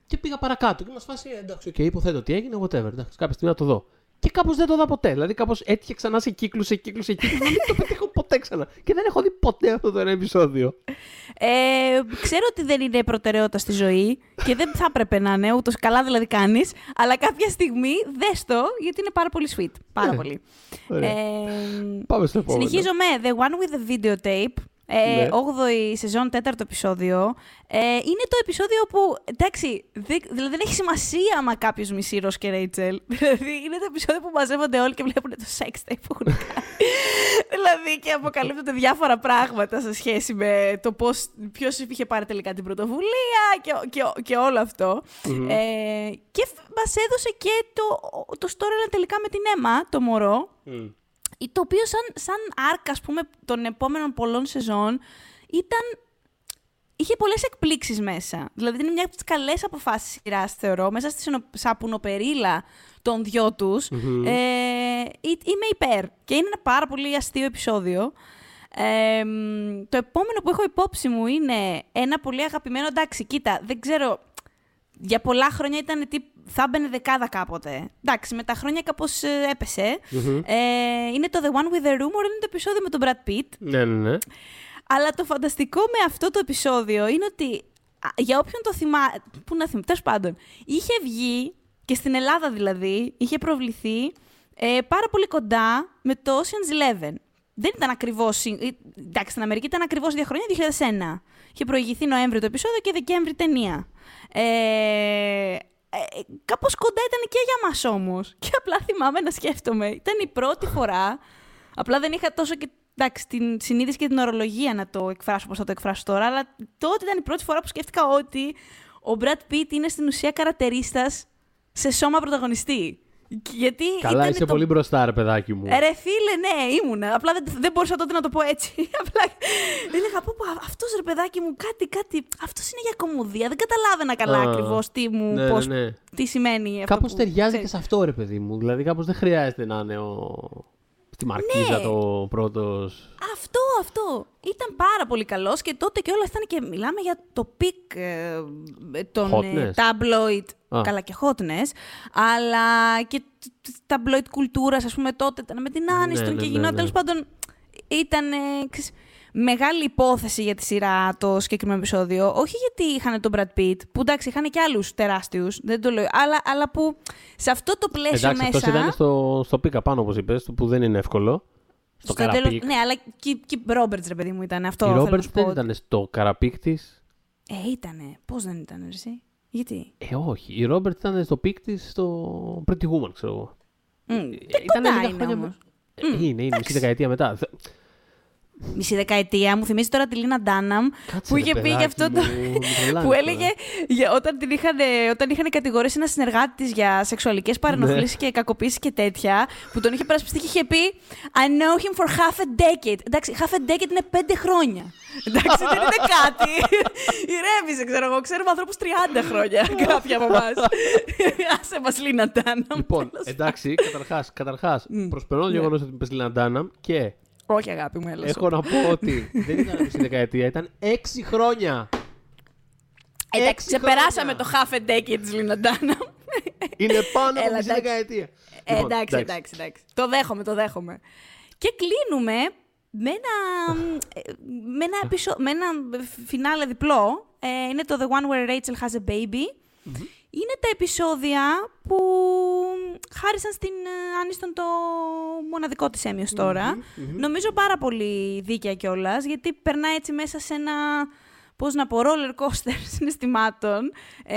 Και πήγα παρακάτω και με φάση, ε, εντάξει, οκ, υποθέτω τι έγινε, whatever. Εντάξει, κάποια στιγμή να το δω. Και κάπως δεν το είδα ποτέ. Δηλαδή κάπως έτυχε ξανά σε κύκλους, σε κύκλους, σε κύκλους. δεν το πετύχω ποτέ ξανά. Και δεν έχω δει ποτέ αυτό το ένα επεισόδιο. Ε, ξέρω ότι δεν είναι προτεραιότητα στη ζωή και δεν θα έπρεπε να είναι, ούτως καλά δηλαδή κάνεις, αλλά κάποια στιγμή δες το γιατί είναι πάρα πολύ sweet. Πάρα Ναι. πολύ. Ωραία. Ε, Πάμε στο επόμενο. συνεχίζω με The One with the Videotape. Ε, Ναι. 8η σεζόν, 4ο επεισόδιο. Ε, είναι το επεισόδιο που. Εντάξει, δεν, δηλαδή δεν έχει σημασία άμα κάποιος μισεί Ρο και Ρέιτσελ. Δηλαδή είναι το επεισόδιο που μαζεύονται όλοι και βλέπουν το sex tape που έχουν κάνει. δηλαδή και αποκαλύπτονται διάφορα πράγματα σε σχέση με το πώς, ποιος είχε πάρει τελικά την πρωτοβουλία και, και, και όλο αυτό. Ε, και φ- μας έδωσε και το, το storyline τελικά με την Έμα, το μωρό, Μμ. Το οποίο σαν, σαν άρκα, ας πούμε, των επόμενων πολλών σεζόν ήταν... Είχε πολλές εκπλήξεις μέσα. Δηλαδή, είναι μια από τις καλές αποφάσεις σειράς, θεωρώ, μέσα στη συνο- σαπουνοπερίλα των δυο τους. Ε, εί- είμαι υπέρ. Και είναι ένα πάρα πολύ αστείο επεισόδιο. Ε, μ, το επόμενο που έχω υπόψη μου είναι ένα πολύ αγαπημένο. Εντάξει, κοίτα, δεν ξέρω. Για πολλά χρόνια ήταν τι. Θα μπαινε δεκάδα κάποτε. Εντάξει, με τα χρόνια κάπως έπεσε. Ε, είναι το The One with the Rumor, είναι το επεισόδιο με τον Brad Pitt. Ναι, ναι, ναι. Αλλά το φανταστικό με αυτό το επεισόδιο είναι ότι α, για όποιον το θυμά... Πού να θυμάμαι, τέλος πάντων. Είχε βγει και στην Ελλάδα δηλαδή, είχε προβληθεί ε, πάρα πολύ κοντά με το Ocean's Eleven. Δεν ήταν ακριβώς. Εντάξει, στην Αμερική ήταν ακριβώς δύο χρόνια, 2001. Είχε προηγηθεί Νοέμβριο το επεισόδιο και Δεκέμβρη ταινία. Ε, ε, κάπως κοντά ήταν και για μας όμως. Και απλά θυμάμαι να σκέφτομαι. Ήταν η πρώτη φορά. Απλά δεν είχα τόσο και εντάξει, την συνείδηση και την ορολογία να το εκφράσω όπως θα το εκφράσω τώρα. Αλλά τότε ήταν η πρώτη φορά που σκέφτηκα ότι ο Brad Pitt είναι στην ουσία καρατερίστας σε σώμα πρωταγωνιστή. Γιατί Καλά, ήταν είσαι το πολύ μπροστά, ρε παιδάκι μου. ε, Ρε φίλε, ναι, ήμουνα. Απλά δεν, δεν μπορούσα τότε να το πω έτσι. Απλά έλεγα, πω, πω, αυτός ρε παιδάκι μου, κάτι, κάτι, αυτός είναι για κομμωδία. Δεν καταλάβαινα καλά Α, ακριβώς τι μου, ναι, πώς, ναι, ναι. τι σημαίνει αυτό Κάπως που, ταιριάζει ξέρεις. και σε αυτό, ρε παιδί μου. Δηλαδή, κάπως δεν χρειάζεται να είναι ο... στη μαρκίζα Ναι. το πρώτος. Αυτό, αυτό. Ήταν πάρα πολύ καλός και τότε και όλα ήταν και μιλάμε για το peak ε, των ε, Hotness. tabloid, Α. καλά και hotness, αλλά και τ- τ- tabloid κουλτούρας, ας πούμε, τότε ήταν με την Άνιστον ναι, και ναι, γινόταν, ναι. τέλος πάντων, ήταν ε, ξέρεις, μεγάλη υπόθεση για τη σειρά το συγκεκριμένο επεισόδιο. Όχι γιατί είχαν τον Brad Pitt, που εντάξει, είχαν και άλλους τεράστιους, δεν το λέω, αλλά, αλλά που σε αυτό το πλαίσιο Εντάξει, μέσα... αυτός ήταν στο, στο peak απάνω, όπως είπες, το που δεν είναι εύκολο. Στο, στο τέλος- καρα peak. ναι, αλλά και, και Roberts, ρε παιδί μου, ήταν αυτό. Η θέλω να Ρόμπερτς σου πω. δεν ήταν στο καρα peak της. Ε, ήτανε. Πώς δεν ήταν, ρε, εσύ; Γιατί; Ε, όχι. Η Ρόμπερτς ήταν στο peak της στο Pretty Woman, ξέρω εγώ. Mm, Ε, και ήταν κοντά λίγα είναι χρόνια όμως. με- Ε, είναι, είναι, μισή δεκαετία μετά. Θε- Μισή δεκαετία. Μου θυμίζει τώρα τη Λίνα Ντάναμ Κάτσε, που ρε, είχε πει παιδάκι για αυτό το. μου, μου τρελάνεις που τώρα. έλεγε για, όταν, την είχαν, όταν είχαν κατηγορήσει ένα συνεργάτη της για σεξουαλικές παρενοχλήσεις Ναι. και κακοποίησει και τέτοια, που τον είχε περασπιστεί και είχε πει I know him for half a decade. Εντάξει, half a decade είναι πέντε χρόνια. Εντάξει, δεν είναι κάτι. Ηρέμησε, ξέρω εγώ. Ξέρουμε ανθρώπους 30 χρόνια κάποιοι από εμάς. Άσε μας, Λίνα Ντάναμ. Λοιπόν, Τέλος εντάξει, καταρχάς, καταρχάς προσπερνώ το γεγονός ότι είπες Λίνα Ντάναμ και Όχι, αγάπη μου, έλα. έχω να πω ότι δεν ήταν μισή δεκαετία, ήταν έξι χρόνια. Εντάξει, Έξι ξεπεράσαμε χρόνια. το half a decade τη Λίνα Ντάναμ. Είναι πάνω από Έλα, μισή εντάξει. δεκαετία. Ε, Λοιπόν, εντάξει, εντάξει, εντάξει. Το δέχομαι, το δέχομαι. Και κλείνουμε με ένα, ε, με ένα, επεισο... με ένα φινάλε διπλό. Ε, είναι το The One Where Rachel Has a Baby. Είναι τα επεισόδια που χάρισαν στην ε, Άνιστον το μοναδικό της έμειος τωρα Νομίζω πάρα πολύ δίκαια κιόλας, γιατί περνάει έτσι μέσα σε ένα, πώς να πω, roller coaster συναισθημάτων ε,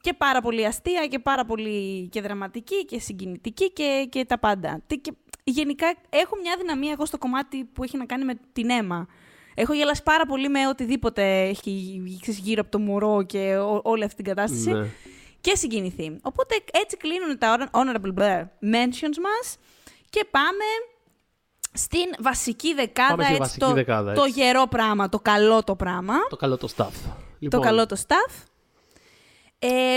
και πάρα πολύ αστεία και πάρα πολύ και δραματική και συγκινητική και, και τα πάντα. Τι- Και, γενικά έχω μια δυναμία εγώ στο κομμάτι που έχει να κάνει με την αίμα. Έχω γελάσει πάρα πολύ με οτιδήποτε έχει ξέρεις, γύρω από το μωρό και ό- όλη αυτή την κατάσταση Ναι. και συγκινηθεί. Οπότε έτσι κλείνουν τα honorable blah mentions μας και πάμε στην βασική δεκάδα, Πάμε στη έτσι, βασική το, δεκάδα, το έτσι. γερό πράγμα, το καλό το πράγμα, Το καλό το staff. το Λοιπόν, καλό το staff. Ε,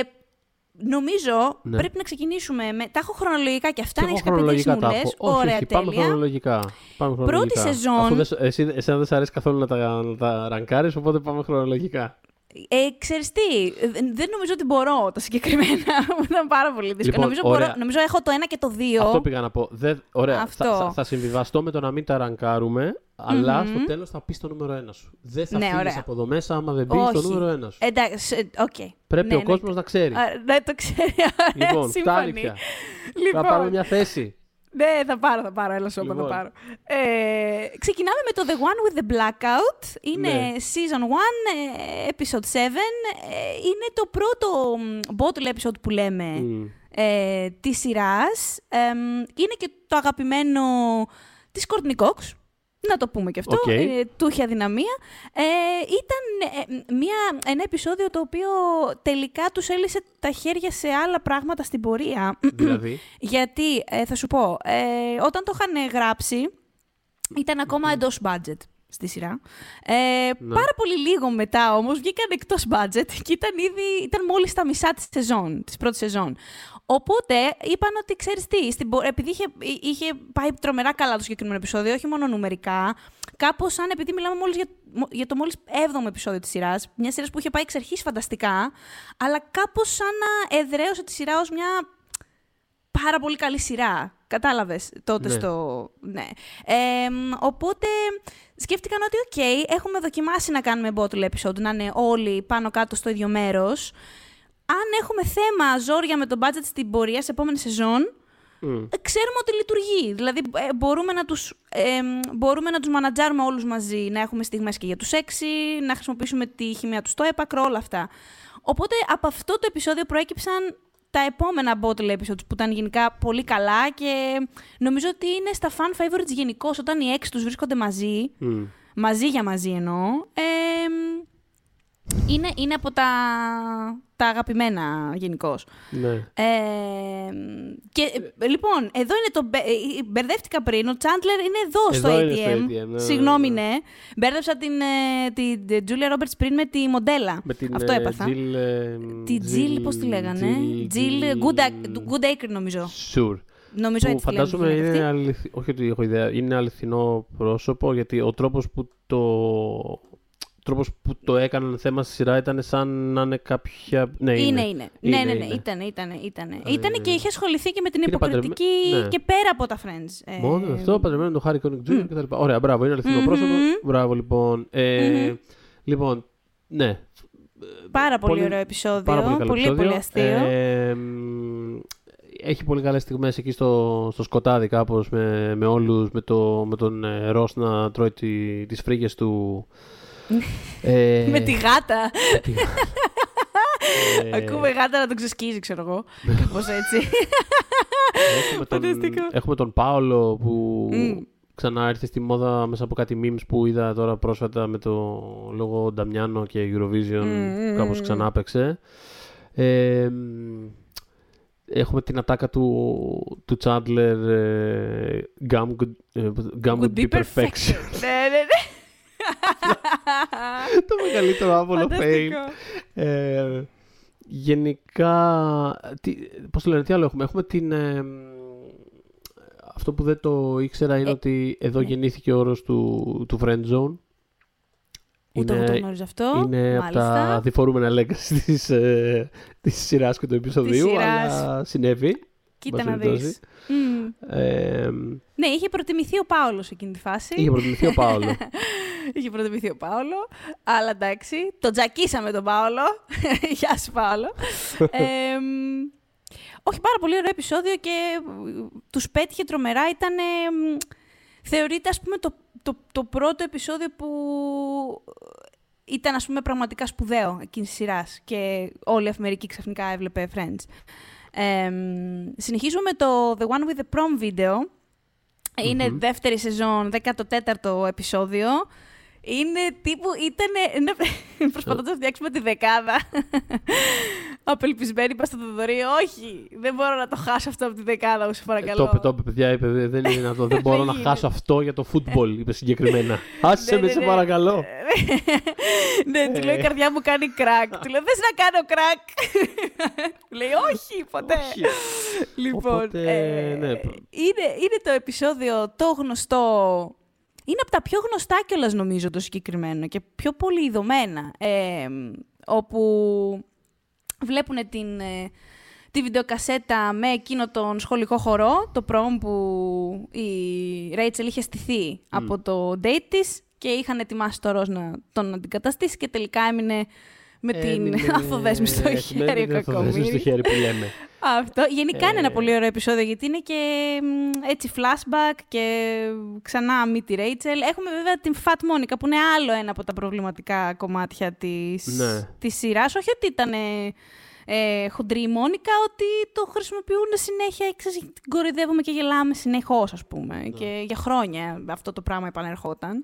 νομίζω Ναι. πρέπει να ξεκινήσουμε με... Τα έχω χρονολογικά και αυτά, και αν εγώ έχεις κάποια χρονολογικά τα μου έχω. λες. Όχι, Ωραία, όχι, πάμε τέλεια. χρονολογικά. Πάμε Πρώτη χρονολογικά. σεζόν- Αφού δεν, σου- εσύ, εσένα δεν σ' αρέσει καθόλου να τα, να τα ρανκάρεις, οπότε πάμε χρονολογικά. Ε, ξέρεις τι, δεν- δεν νομίζω ότι μπορώ τα συγκεκριμένα. Μου ήταν πάρα πολύ δύσκολο. Λοιπόν, νομίζω, ωραία. μπορώ, νομίζω έχω το ένα και το δύο. Αυτό πήγα να πω. Δεν, ωραία, Αυτό. Θα, θα, θα συμβιβαστώ με το να μην τα rankάρουμε, αλλά στο τέλος θα πεις το νούμερο ένα σου. Δεν θα Ναι, φύγεις ωραία. από εδώ μέσα άμα δεν πεις το Όχι. νούμερο ένα σου. Εντάξει, ε, οκ. Πρέπει Ναι, ο ναι. κόσμος να ξέρει. Α, Ναι, το ξέρει. Ωραία, λοιπόν, σύμφωνη. φτάνει πια. Λοιπόν, Θα πάρουμε μια θέση. Ναι, θα πάρω, θα πάρω. Έλα σου, Λοιπόν. θα πάρω. Ε, ξεκινάμε με το The One with the Blackout. Είναι Ναι. Season 1, ε, Episode 7. Ε, είναι το πρώτο μ, bottle episode που λέμε Μμ. ε, της σειράς. Ε, μ, είναι και το αγαπημένο της Courtney Cox. Να το πούμε και αυτό. Οκ. Ε, του είχε αδυναμία. Ε, ήταν ε, μια, ένα επεισόδιο το οποίο τελικά τους έλυσε τα χέρια σε άλλα πράγματα στην πορεία. δηλαδή; Γιατί, ε, θα σου πω, ε, όταν το είχαν γράψει, ήταν ακόμα εντός budget στη σειρά. Ε, Ναι. Πάρα πολύ λίγο μετά όμως βγήκαν εκτός budget και ήταν ήδη, ήταν μόλις τα μισά της σεζόν, της πρώτης σεζόν. Οπότε είπαν ότι ξέρεις τι, στην, πο- επειδή είχε, είχε πάει τρομερά καλά το συγκεκριμένο επεισόδιο, όχι μόνο νομερικά, κάπως σαν επειδή μιλάμε μόλις για, για το μόλις 7ο επεισόδιο της σειράς, μια σειρά που είχε πάει εξ αρχής φανταστικά, αλλά κάπως σαν να εδραίωσε τη σειρά ως μια πάρα πολύ καλή σειρά. Κατάλαβες τότε Ναι. στο... Ναι. Ε, μ, οπότε σκέφτηκαν ότι οκ, έχουμε δοκιμάσει να κάνουμε bottle episode, να είναι όλοι πάνω κάτω στο ίδιο μέρος. Αν έχουμε θέμα ζόρια με το budget στην πορεία σε επόμενη σεζόν, Μμ. ε, ξέρουμε ότι λειτουργεί. Δηλαδή, ε, μπορούμε να τους, ε, μπορούμε να τους μανατζάρουμε όλους μαζί, να έχουμε στιγμές και για τους έξι, να χρησιμοποιήσουμε τη χημεία τους στο έπακρο, όλα αυτά. Οπότε, από αυτό το επεισόδιο προέκυψαν τα επόμενα bottle episodes που ήταν γενικά πολύ καλά και νομίζω ότι είναι στα fan favorites γενικώς όταν οι έξι τους βρίσκονται μαζί, Μμ. μαζί για μαζί εννοώ, ε, είναι, είναι από τα, τα αγαπημένα γενικώ. Ναι. Ε, και ε, λοιπόν, εδώ είναι το. μπε- ε, Μπερδεύτηκα πριν. Ο Τσάντλερ είναι εδώ, στο Εδώ ATM. είναι στο ATM, ναι, ναι, Συγγνώμη, ναι. ναι. Μπέρδεψα την, ε, την, την Julia Roberts πριν με τη μοντέλα. Με την Αυτό ε, έπαθα. Jill, ε, Τη Jill, πώς τη λέγανε; Jill Good, Goodacre, νομίζω. Sure. Νομίζω Που έτσι τη λένε. τη φαντάζομαι γυναίκα είναι αυτή. αληθι... όχι ότι έχω ιδέα, είναι αληθινό πρόσωπο γιατί ο τρόπος που το τρόπος που το έκαναν θέμα στη σειρά ήταν σαν να είναι κάποια... Ναι, Είναι, είναι. είναι. Είναι, ναι, ναι, ναι. είναι. Ήτανε, ήτανε, ήτανε. Ε, Ήτανε και είχε ασχοληθεί και με την είναι υποκριτική παντρεμε- ναι. και πέρα από τα Friends. Ε, Μόνο αυτό, παντρεμένο το Harry Connick Jr. κτλ. Ωραία, μπράβο, είναι αληθινό Μμμ. πρόσωπο. Μπράβο, λοιπόν. Ε, Μμμ. Λοιπόν, ναι. Πάρα πολύ, πολύ- ωραίο επεισόδιο. Πάρα πολύ καλό πολύ, επεισόδιο. πολύ αστείο. Ε, μ, έχει πολύ καλές στιγμές εκεί στο, στο σκοτάδι κάπως με, με όλους, με, το, με τον ε, Ρος να τρώει τη, τις φρίγες του. Ε, με τη γάτα. τη- ε, Ακούμε γάτα να τον ξεσκίζει, ξέρω εγώ. Κάπως έτσι. έχουμε, τον, Φανταστικό. έχουμε τον Πάολο που Μμ. ξανά ήρθε στη μόδα μέσα από κάτι memes που είδα τώρα πρόσφατα με το λόγο Νταμιάνο και Eurovision Μμ, κάπως μμ. ξανά έπαιξε. Ε, μ, έχουμε την ατάκα του, του Chandler ε, Gum, would, ε, Gum would be perfection. ναι, ναι, ναι. το μεγαλύτερο άβολο fail. Φανταστικό. Ε, γενικά, τι, πώς το λένε, τι άλλο έχουμε; Έχουμε την... ε, μ, αυτό που δεν το ήξερα είναι Ε, ότι εδώ ναι. γεννήθηκε ο όρος του, του friend zone. Ούτε εγώ το γνώριζα αυτό. είναι από μάλιστα. τα διφορούμενα legacy της, ε, της σειράς και του επεισοδίου, σειράς. αλλά συνέβη. Κοίτα εν να πάση δεις. περιπτώσει. Μμ. Ε, Ναι, είχε προτιμηθεί ο Πάολος σε εκείνη τη φάση. είχε προτιμηθεί ο Πάολο. Είχε προτιμηθεί ο Πάολο. Αλλά εντάξει, τον τζακίσαμε τον Πάολο. Γεια σου, Πάολο. Ε, μ, όχι, πάρα πολύ ωραίο επεισόδιο και ε, τους πέτυχε τρομερά. Ήταν, ε, μ, θεωρείται, ας πούμε, το, το, το πρώτο επεισόδιο που ήταν, ας πούμε, πραγματικά σπουδαίο εκείνης της σειράς και όλη η Αμερική ξαφνικά έβλεπε Friends. Ε, μ, συνεχίζουμε με το The One with the Prom Video. Είναι δεύτερη σεζόν, 14ο επεισόδιο. Είναι τύπου, ήταν. Προσπαθώντας να φτιάξουμε τη δεκάδα. Απελπισμένη, είπα στο Θοδωρή, Όχι, δεν μπορώ να το χάσω αυτό από τη δεκάδα, μου σε Ε, παρακαλώ. Το είπε, το είπε, παιδιά, είπε, «Δεν- δεν είναι δυνατό. δεν μπορώ να γίνεται. χάσω αυτό για το φουτμπολ, είπε συγκεκριμένα. Άσε Ναι, με, ναι, σε ναι. παρακαλώ. ναι, του λέω η Ε. καρδιά μου κάνει κρακ. του λέω, θες να κάνω κρακ. Του λέει, όχι, ποτέ. Όχι. Λοιπόν, Οπότε, ε, ναι. είναι, είναι το επεισόδιο το γνωστό. Είναι από τα πιο γνωστά κιόλας νομίζω το συγκεκριμένο και πιο πολύ ειδωμένα. Ε, όπου βλέπουν την, ε, τη βιντεοκασέτα με εκείνο τον σχολικό χορό, το πρόμ που η Ρέιτσελ είχε στηθεί από το date της και είχαν ετοιμάσει το Ροζ να τον αντικαταστήσει και τελικά έμεινε με την Έμεινε- αφοδέσμη στο ε, χέρι με ο την αφοδέσμη στο κακομοίρη. χέρι που λέμε. Αυτό. Γενικά είναι ένα Ε. πολύ ωραίο επεισόδιο γιατί είναι και μ, έτσι flashback και ξανά meet τη Rachel. Έχουμε βέβαια την Fat Monica που είναι άλλο ένα από τα προβληματικά κομμάτια της, Ναι. της σειράς. Όχι ότι ήταν ε, ε, χοντρή η Μόνικα, ότι το χρησιμοποιούν συνέχεια, ξέρεις, την κοροϊδεύουμε και γελάμε συνεχώς ας πούμε. Ναι. Και για χρόνια αυτό το πράγμα επανερχόταν.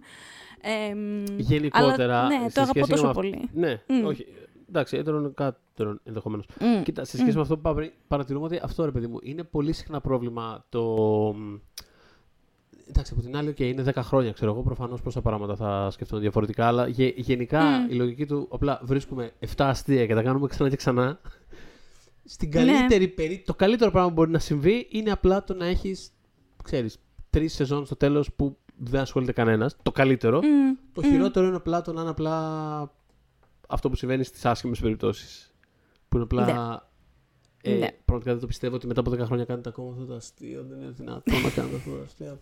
Ε, μ, Γενικότερα. Αλλά, ναι, σε το αγαπώ σχέση με τόσο αυ- πολύ. Ναι, Μμ. όχι. Εντάξει, έτερον κάτερον ενδεχομένως. Μμ. Κοίτα, σε σχέση με αυτό που είπα πριν, παρατηρούμε ότι αυτό ρε παιδί μου είναι πολύ συχνά πρόβλημα το. Εντάξει, από την άλλη, okay, είναι 10 χρόνια, ξέρω εγώ. Προφανώς πόσα πράγματα θα σκεφτούν διαφορετικά. Αλλά γε- γενικά Μμ. η λογική του, απλά βρίσκουμε 7 αστεία και τα κάνουμε ξανά και ξανά. Στην Ναι. καλύτερη περί... Το καλύτερο πράγμα που μπορεί να συμβεί είναι απλά το να έχεις, ξέρεις, τρεις σεζόν στο τέλος που δεν ασχολείται κανένας. Το καλύτερο. Μμ. Το χειρότερο είναι απλά το να είναι απλά αυτό που συμβαίνει στις άσχημες περιπτώσεις. Που είναι απλά. Ναι. Ε, Ναι. Πραγματικά δεν το πιστεύω ότι μετά από 10 χρόνια κάνετε ακόμα αυτό το αστείο. Δεν είναι δυνατό να κάνετε αυτό το αστείο.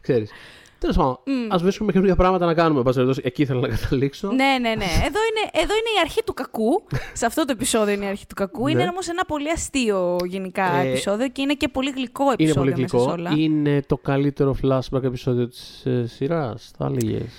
Ξέρεις. Τέλος πάντων, Μμ. ας βρίσκουμε καινούργια πράγματα να κάνουμε. εν πάση περιπτώσει. Εκεί ήθελα να καταλήξω. Ναι, ναι, ναι. Εδώ είναι, εδώ είναι η αρχή του κακού. Σε αυτό το επεισόδιο είναι η αρχή του κακού. Είναι Ναι. όμως ένα πολύ αστείο γενικά Ε, επεισόδιο και είναι και πολύ γλυκό είναι επεισόδιο πολύ μέσα σε γλυκό. όλα. Είναι το καλύτερο flashback επεισόδιο της ε, σειράς, θα έλεγες.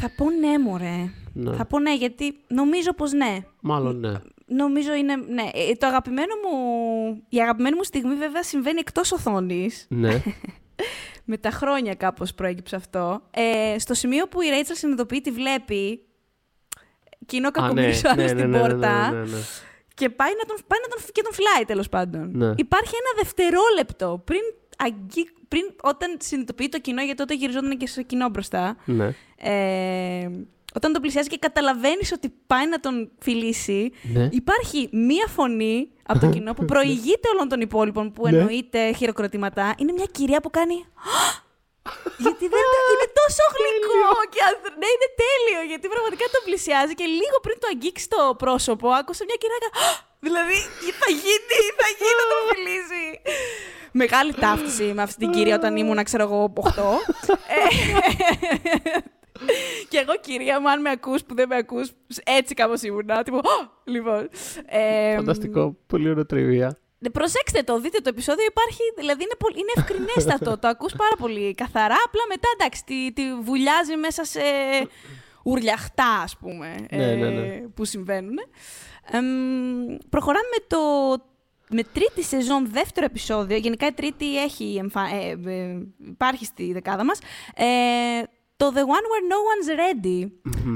Θα πω ναι, μωρέ. Ναι. Θα πω ναι, γιατί νομίζω πως ναι. Μάλλον ναι. Νομίζω είναι. Ναι. Ε, το αγαπημένο μου. Η αγαπημένη μου στιγμή βέβαια συμβαίνει εκτός οθόνης. ναι. Με τα χρόνια κάπως προέκυψε αυτό. Ε, στο σημείο που η Ρέιτσελ συνειδητοποιεί τη βλέπει. Κοινό Α, ναι, κακομίρι ναι, άλλος ναι, στην ναι, ναι, πόρτα. ναι, ναι, ναι. Και πάει να τον, πάει να τον, και τον φυλάει τέλος πάντων. Ναι. Υπάρχει ένα δευτερόλεπτο πριν, αγγί- πριν όταν συνειδητοποιεί το κοινό, γιατί τότε γυριζόταν και στο κοινό μπροστά. Ναι. Ε, όταν τον πλησιάζει και καταλαβαίνεις ότι πάει να τον φιλήσει, Ναι. υπάρχει μία φωνή από το κοινό που προηγείται όλων των υπόλοιπων που Ναι. εννοείται χειροκροτήματα. Είναι μια κυρία που κάνει. «Α!» γιατί δεν το- είναι τόσο γλυκό και ανθρω- Ναι, είναι τέλειο. Γιατί πραγματικά τον πλησιάζει και λίγο πριν το αγγίξει το πρόσωπο, άκουσα μια κυρία. να κάνει, «Α!» Δηλαδή, θα γίνει, θα γίνει να τον φιλήσει. Μεγάλη ταύτιση με αυτή την κυρία όταν ήμουν, ξέρω εγώ, 8. Και εγώ, κυρία μου, αν με ακούς που δεν με ακούς, έτσι κάπως ήμουνα. Τύπου, «Ω!» λοιπόν. Ε, Φανταστικό. Πολύ ωραίο τριβία. ναι, Προσέξτε το, δείτε το επεισόδιο. Υπάρχει, δηλαδή είναι, πολύ, είναι ευκρινέστατο. το ακούς πάρα πολύ καθαρά. Απλά μετά, εντάξει, τη, τη βουλιάζει μέσα σε ουρλιαχτά, ας πούμε, Ναι, ναι, ναι. ε, που συμβαίνουν. Εμ, προχωράμε με το με τρίτη σεζόν, δεύτερο επεισόδιο. Γενικά η τρίτη έχει εμφα... ε, ε, υπάρχει στη δεκάδα μας. Ε, το The One Where No One's Ready.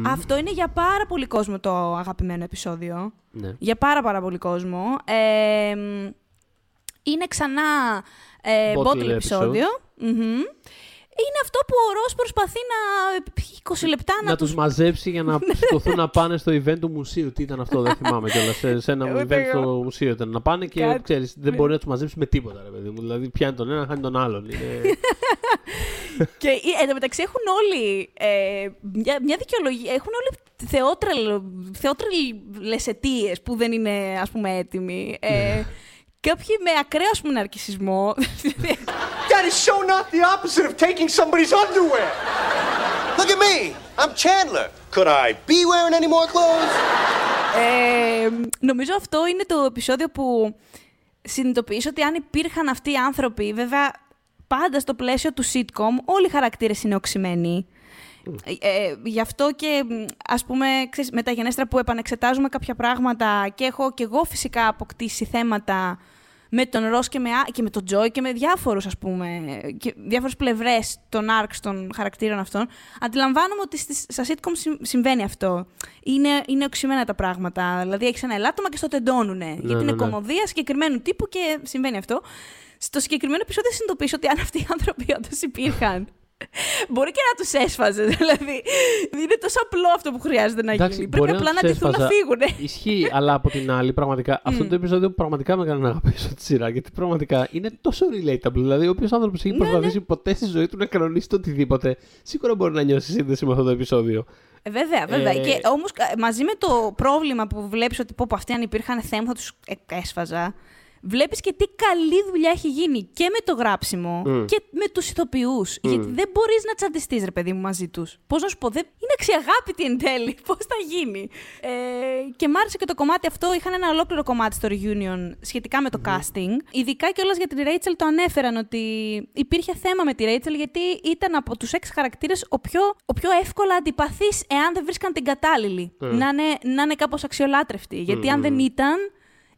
Αυτό είναι για πάρα πολύ κόσμο το αγαπημένο επεισόδιο. Ναι. Για πάρα πάρα πολύ κόσμο. Ε, είναι ξανά ε, Bottle bottle episode. επεισόδιο. Μμμ. Είναι αυτό που ο Ρος προσπαθεί να 20 λεπτά να, να τους μαζέψει για να σηκωθούν να πάνε στο event του μουσείου. Τι ήταν αυτό, δεν θυμάμαι κιόλας. Σε, σε ένα Ούτε event εγώ. στο μουσείο ήταν. Να πάνε και Κάτι- ξέρεις, δεν μπορεί να τους μαζέψει με τίποτα, ρε παιδί μου. Δηλαδή πιάνει τον ένα, χάνει τον άλλον. Είναι... Και ε, εν τω μεταξύ έχουν όλοι ε, μια, μια δικαιολογία. Έχουν όλοι θεότρελες αιτίες που δεν είναι ας πούμε έτοιμοι. Ε, κάποιοι με ακραίο ας πούμε ναρκισισμό. That is so not the opposite of taking somebody's underwear. Look at me. I'm Chandler. Could I be wearing any more clothes? ε, νομίζω αυτό είναι το επεισόδιο που συνειδητοποιήσω ότι αν υπήρχαν αυτοί οι άνθρωποι, βέβαια πάντα στο πλαίσιο του sitcom, όλοι οι χαρακτήρες είναι οξυμένοι. Ε, ε, γι' αυτό και μ, ας πούμε ξέρεις, με τα γενέστρα που επανεξετάζουμε κάποια πράγματα και έχω και εγώ φυσικά αποκτήσει θέματα με τον Ρος και με, α- και με τον Τζόι και με διάφορους ας πούμε και διάφορες πλευρές των arcs των χαρακτήρων αυτών αντιλαμβάνομαι ότι στις, στα sitcom συμ- συμβαίνει αυτό είναι, είναι οξυμένα τα πράγματα δηλαδή έχεις ένα ελάττωμα και στο τεντώνουνε γιατί ναι, είναι ναι. κομμωδία συγκεκριμένου τύπου και συμβαίνει αυτό στο συγκεκριμένο επεισόδιο συνειδητοποιήσω ότι αν αυτοί οι άνθρωποι όντως υπήρχαν Μπορεί και να τους έσφαζε, δηλαδή. Είναι τόσο απλό αυτό που χρειάζεται να γίνει. Πρέπει μπορεί απλά να τους ντυθούν να έσφαζα. φύγουν. Ισχύει, αλλά από την άλλη, πραγματικά, αυτό το επεισόδιο πραγματικά με έκανε να αγαπήσω τη σειρά. Γιατί πραγματικά είναι τόσο relatable. Δηλαδή, όποιος άνθρωπος Ναι, έχει προσπαθήσει ποτέ στη ζωή του να κανονίσει το οτιδήποτε, σίγουρα μπορεί να νιώσει σύνδεση με αυτό το επεισόδιο. Ε, βέβαια, βέβαια. Ε, Και όμως μαζί με το πρόβλημα που βλέπεις ότι πω, πω, αυτοί αν υπήρχαν θέμα θα τους έσφαζα. Βλέπεις και τι καλή δουλειά έχει γίνει και με το γράψιμο και με τους ηθοποιούς. Γιατί δεν μπορείς να τσαντιστείς, ρε παιδί μου, μαζί τους. Πώς να σου πω, δεν... είναι αξιαγάπητη εν τέλει. Πώς θα γίνει. Ε, και μ' άρεσε και το κομμάτι αυτό. Είχαν ένα ολόκληρο κομμάτι στο reunion σχετικά με το casting. Ειδικά κιόλας για την Rachel το ανέφεραν ότι υπήρχε θέμα με τη Rachel γιατί ήταν από τους έξι χαρακτήρες ο πιο, ο πιο εύκολα αντιπαθής εάν δεν βρίσκαν την κατάλληλη. Να είναι, να είναι κάπως αξιολάτρευτη. Γιατί αν δεν ήταν,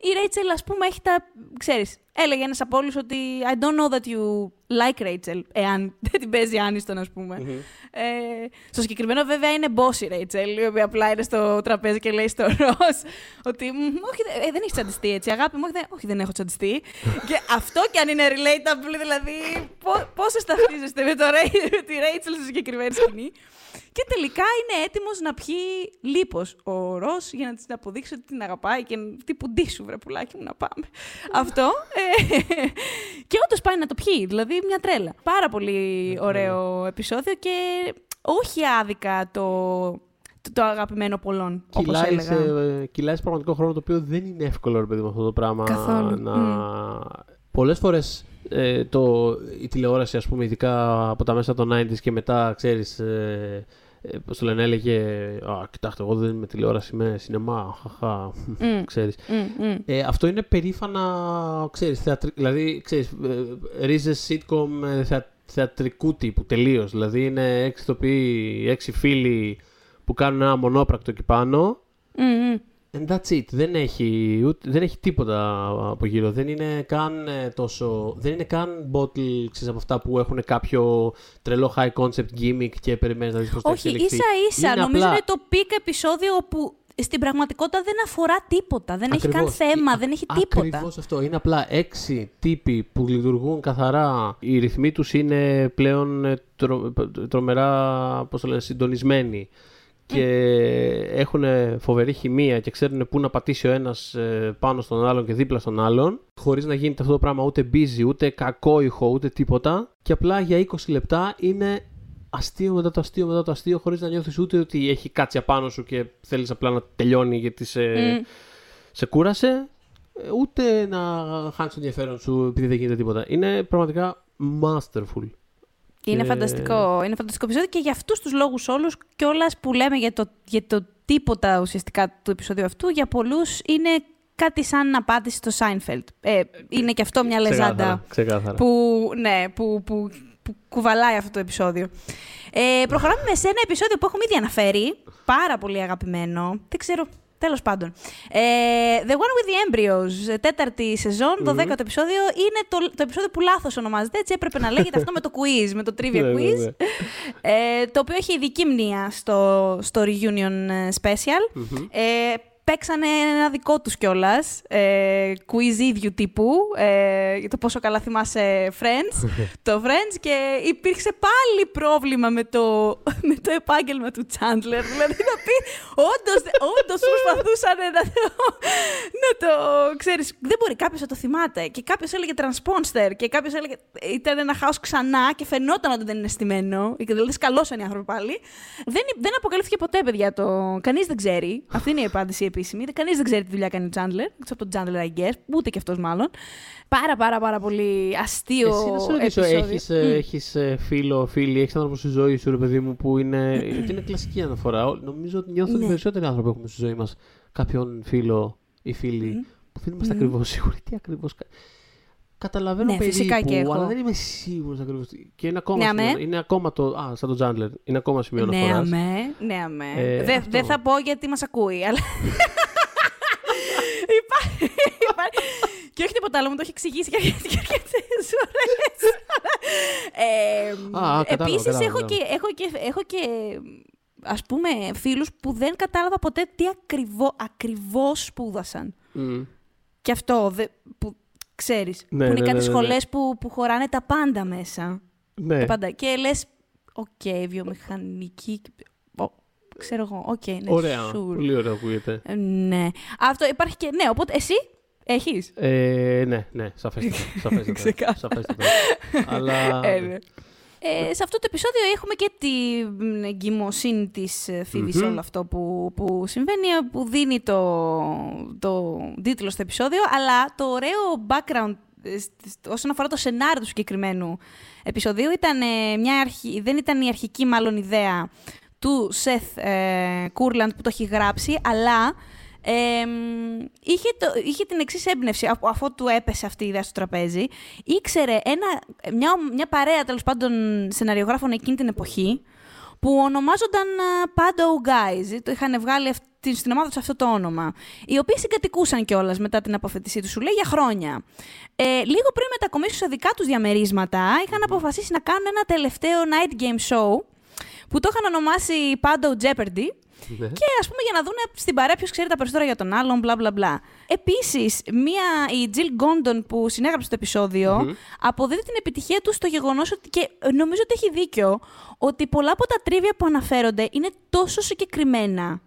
η Rachel, ας πούμε, έχει τα. ξέρεις, έλεγε ένας από όλους ότι I don't know that you like Rachel, εάν δεν την παίζει Άνιστον, ας πούμε. Ε, στο συγκεκριμένο, βέβαια, είναι boss η Rachel, η οποία απλά είναι στο τραπέζι και λέει στο Ross ότι «Μμ, όχι, δε- ε, δεν έχεις τσαντιστεί έτσι, αγάπη μου, όχι, δεν, όχι, δεν έχω τσαντιστεί. και αυτό κι αν είναι relatable, δηλαδή, πώς ταυτίζεστε με, το, Ray- με τη Rachel στη συγκεκριμένη σκηνή. Και τελικά είναι έτοιμος να πιει λίπος ο Ρο για να της αποδείξει ότι την αγαπάει και τύπου ντύσου, βρε πουλάκι μου, να πάμε. Αυτό. Ε, και όντως πάει να το πιει, δηλαδή μια τρέλα. Πάρα πολύ ωραίο επεισόδιο και όχι άδικα το, το, το αγαπημένο πολλών, όπως Κυλάει έλεγα. σε, ε, κυλάει σε πραγματικό χρόνο το οποίο δεν είναι εύκολο, ρε παιδί μου, αυτό το πράγμα. Καθόλου. Να... Πολλές φορές ε, το, η τηλεόραση, ας πούμε, ειδικά από τα μέσα των 90s και μετά, ξέρεις, ε, ε, πώς το λένε, έλεγε «Α, κοιτάξτε, εγώ δεν είμαι τηλεόραση, είμαι σινεμά, χαχα, ξέρεις». Μμ, μμ. Ε, αυτό είναι περήφανα, ξέρεις, θεατρι... δηλαδή, ξέρεις, ε, ρίζες sitcom ε, θεα... θεατρικού τύπου, τελείως. Δηλαδή, είναι έξι ηθοποιοί, έξι φίλοι που κάνουν ένα μονόπρακτο εκεί πάνω Μμ, μμ. And that's it. Δεν έχει, ούτε, δεν έχει τίποτα από γύρω. Δεν είναι καν ε, τόσο. Δεν είναι καν bottle ξέρεις, από αυτά που έχουν κάποιο τρελό high concept gimmick και περιμένεις να δεις πώς θα Όχι, εξελιχθεί. ίσα ίσα. Είναι Νομίζω απλά- είναι το peak επεισόδιο όπου στην πραγματικότητα δεν αφορά τίποτα. Δεν έχει καν Ακριβώς. θέμα, Ε, δεν έχει τίποτα. Ακριβώς αυτό. Είναι απλά έξι τύποι που λειτουργούν καθαρά. Οι ρυθμοί τους είναι πλέον ε, τρο- τρομερά πώς το λένε, συντονισμένοι και έχουν φοβερή χημεία και ξέρουν πού να πατήσει ο ένας ε, πάνω στον άλλον και δίπλα στον άλλον χωρίς να γίνεται αυτό το πράγμα ούτε busy, ούτε κακό ηχο, ούτε τίποτα και απλά για 20 λεπτά είναι αστείο μετά το αστείο μετά το αστείο χωρίς να νιώθεις ούτε ότι έχει κάτσει απάνω σου και θέλεις απλά να τελειώνει γιατί σε, σε κούρασε, ε, ούτε να χάνεις το ενδιαφέρον σου επειδή δεν γίνεται τίποτα. Είναι πραγματικά masterful. Είναι Και- φανταστικό. Είναι φανταστικό επεισόδιο και για αυτούς τους λόγους όλους κιόλας που λέμε για το, για το τίποτα ουσιαστικά του επεισόδιου αυτού, για πολλούς είναι κάτι σαν απάντηση στο Σάινφελτ. Ε, είναι και αυτό μια λεζάντα. Ξεκάθαρα, ξεκάθαρα. Που, ναι, που, που, που κουβαλάει αυτό το επεισόδιο. Ε, προχωράμε με σε ένα επεισόδιο που έχουμε ήδη αναφέρει. Πάρα πολύ αγαπημένο. Δεν ξέρω. Τέλος πάντων. Ε, the One with the Embryos, ε, τέταρτη σεζόν, 12ο επεισόδιο. Είναι το, το επεισόδιο που λάθος ονομάζεται, έτσι έπρεπε να λέγεται αυτό με το quiz, με το trivia Ναι, ναι, quiz. ναι. Ε, το οποίο έχει ειδική μνήμα στο, στο Reunion ε, Special. Ε, παίξανε ένα δικό τους κιόλας. Ε, quiz ίδιου τύπου. Ε, για το πόσο καλά θυμάσαι Friends. το Friends και υπήρξε πάλι πρόβλημα με το, με το επάγγελμα του Chandler. δηλαδή να πει, όντως, όντως προσπαθούσαν να το, να το, ξέρεις, δεν μπορεί κάποιος να το θυμάται. Και κάποιος έλεγε Transponster και κάποιος έλεγε, ήταν ένα χάος ξανά και φαινόταν ότι δεν είναι στημένο. Και δηλαδή σκαλώσαν οι άνθρωποι πάλι. Δεν, δεν αποκαλύφθηκε ποτέ, παιδιά, το... Κανείς δεν ξέρει. Αυτή είναι η απάντηση επίσημη. Κανείς δεν ξέρει τι δουλειά κάνει ο Chandler. Έξω από τον Chandler, I guess. Ούτε και αυτός μάλλον. Πάρα πάρα πάρα πολύ αστείο Εσύ να σε ρωτήσω, επεισόδιο. έχεις, ε, έχεις ε, φίλο, φίλη, έχεις άνθρωπο στη ζωή σου, ρε παιδί μου, που είναι, γιατί είναι κλασική αναφορά. Ό- Νομίζω ότι νιώθω ότι Ναι. οι περισσότεροι άνθρωποι έχουμε στη ζωή μας κάποιον φίλο ή φίλη Δεν είμαστε ακριβώς σίγουροι τι ακριβώς. Καταλαβαίνω Ναι, περίπου, φυσικά και έχω. αλλά δεν είμαι σίγουρος ακριβώς. Και είναι ακόμα, Ναι, σημείο- αμέ. είναι ακόμα το. Α, σαν το Τζάντλερ. Είναι ακόμα σημείο Ναι, αναφοράς. αμέ. Ναι, αμέ. Ε, Δεν αυτό. δεν θα πω γιατί μας ακούει, αλλά... Υπά- υπά- Και όχι τίποτα άλλο, μου το έχει εξηγήσει και αρκετές φορές. Ε, Α, α, κατάλαβα, Επίσης, κατάλαβα, έχω κατάλαβα. και, έχω, και, έχω και, ας πούμε, φίλους που δεν κατάλαβα ποτέ τι ακριβώ-, ακριβώς σπούδασαν. Μμ. Και αυτό, δε, που ξέρεις, Ναι, που είναι ναι, κάτι ναι, ναι, ναι. σχολές που, που χωράνε τα πάντα μέσα. Ναι. Τα πάντα. Και λες, οκ, βιομηχανική, ο, ξέρω εγώ, οκ, ναι, Ωραία. sure. Πολύ ωραία ακούγεται. Ε, Ναι. Αυτό υπάρχει και, ναι, οπότε εσύ έχεις; Ε, ναι, ναι, σαφέστατα. σαφέστατα, Ξεκάθαρα. σαφέστατα. Αλλά. Ε, ναι. Ε, σε αυτό το επεισόδιο έχουμε και την εγκυμοσύνη της ε, Φίβης σε Μμμ. όλο αυτό που, που συμβαίνει, ε, που δίνει το, το τίτλο στο επεισόδιο, αλλά το ωραίο background ε, σ- όσον αφορά το σενάριο του συγκεκριμένου επεισοδίου ήταν ε, μια αρχή, δεν ήταν η αρχική μάλλον ιδέα του Σεθ ε, Κούρλαντ που το έχει γράψει, αλλά ε, είχε, το, είχε την εξής έμπνευση αφ- αφού του έπεσε αυτή η ιδέα στο τραπέζι. Ήξερε ένα, μια, μια παρέα τέλος πάντων σεναριογράφων εκείνη την εποχή που ονομάζονταν α, Pando Guys. Το είχαν βγάλει αυτή, στην ομάδα τους αυτό το όνομα. Οι οποίοι συγκατοικούσαν κιόλας μετά την αποφέτησή τους, σου λέει, για χρόνια. Ε, λίγο πριν μετακομίσουν σε δικά τους διαμερίσματα, είχαν αποφασίσει να κάνουν ένα τελευταίο night game show που το είχαν ονομάσει Pando Jeopardy. Ναι. Και ας πούμε για να δουν στην παρέα ποιος ξέρει τα περισσότερα για τον άλλον, μπλα μπλα μπλα. Επίσης, η Jill Gondon που συνέγραψε το επεισοδιο αποδίδει την επιτυχία του στο γεγονός ότι. και νομίζω ότι έχει δίκιο, ότι πολλά από τα τρίβια που αναφέρονται είναι τόσο συγκεκριμένα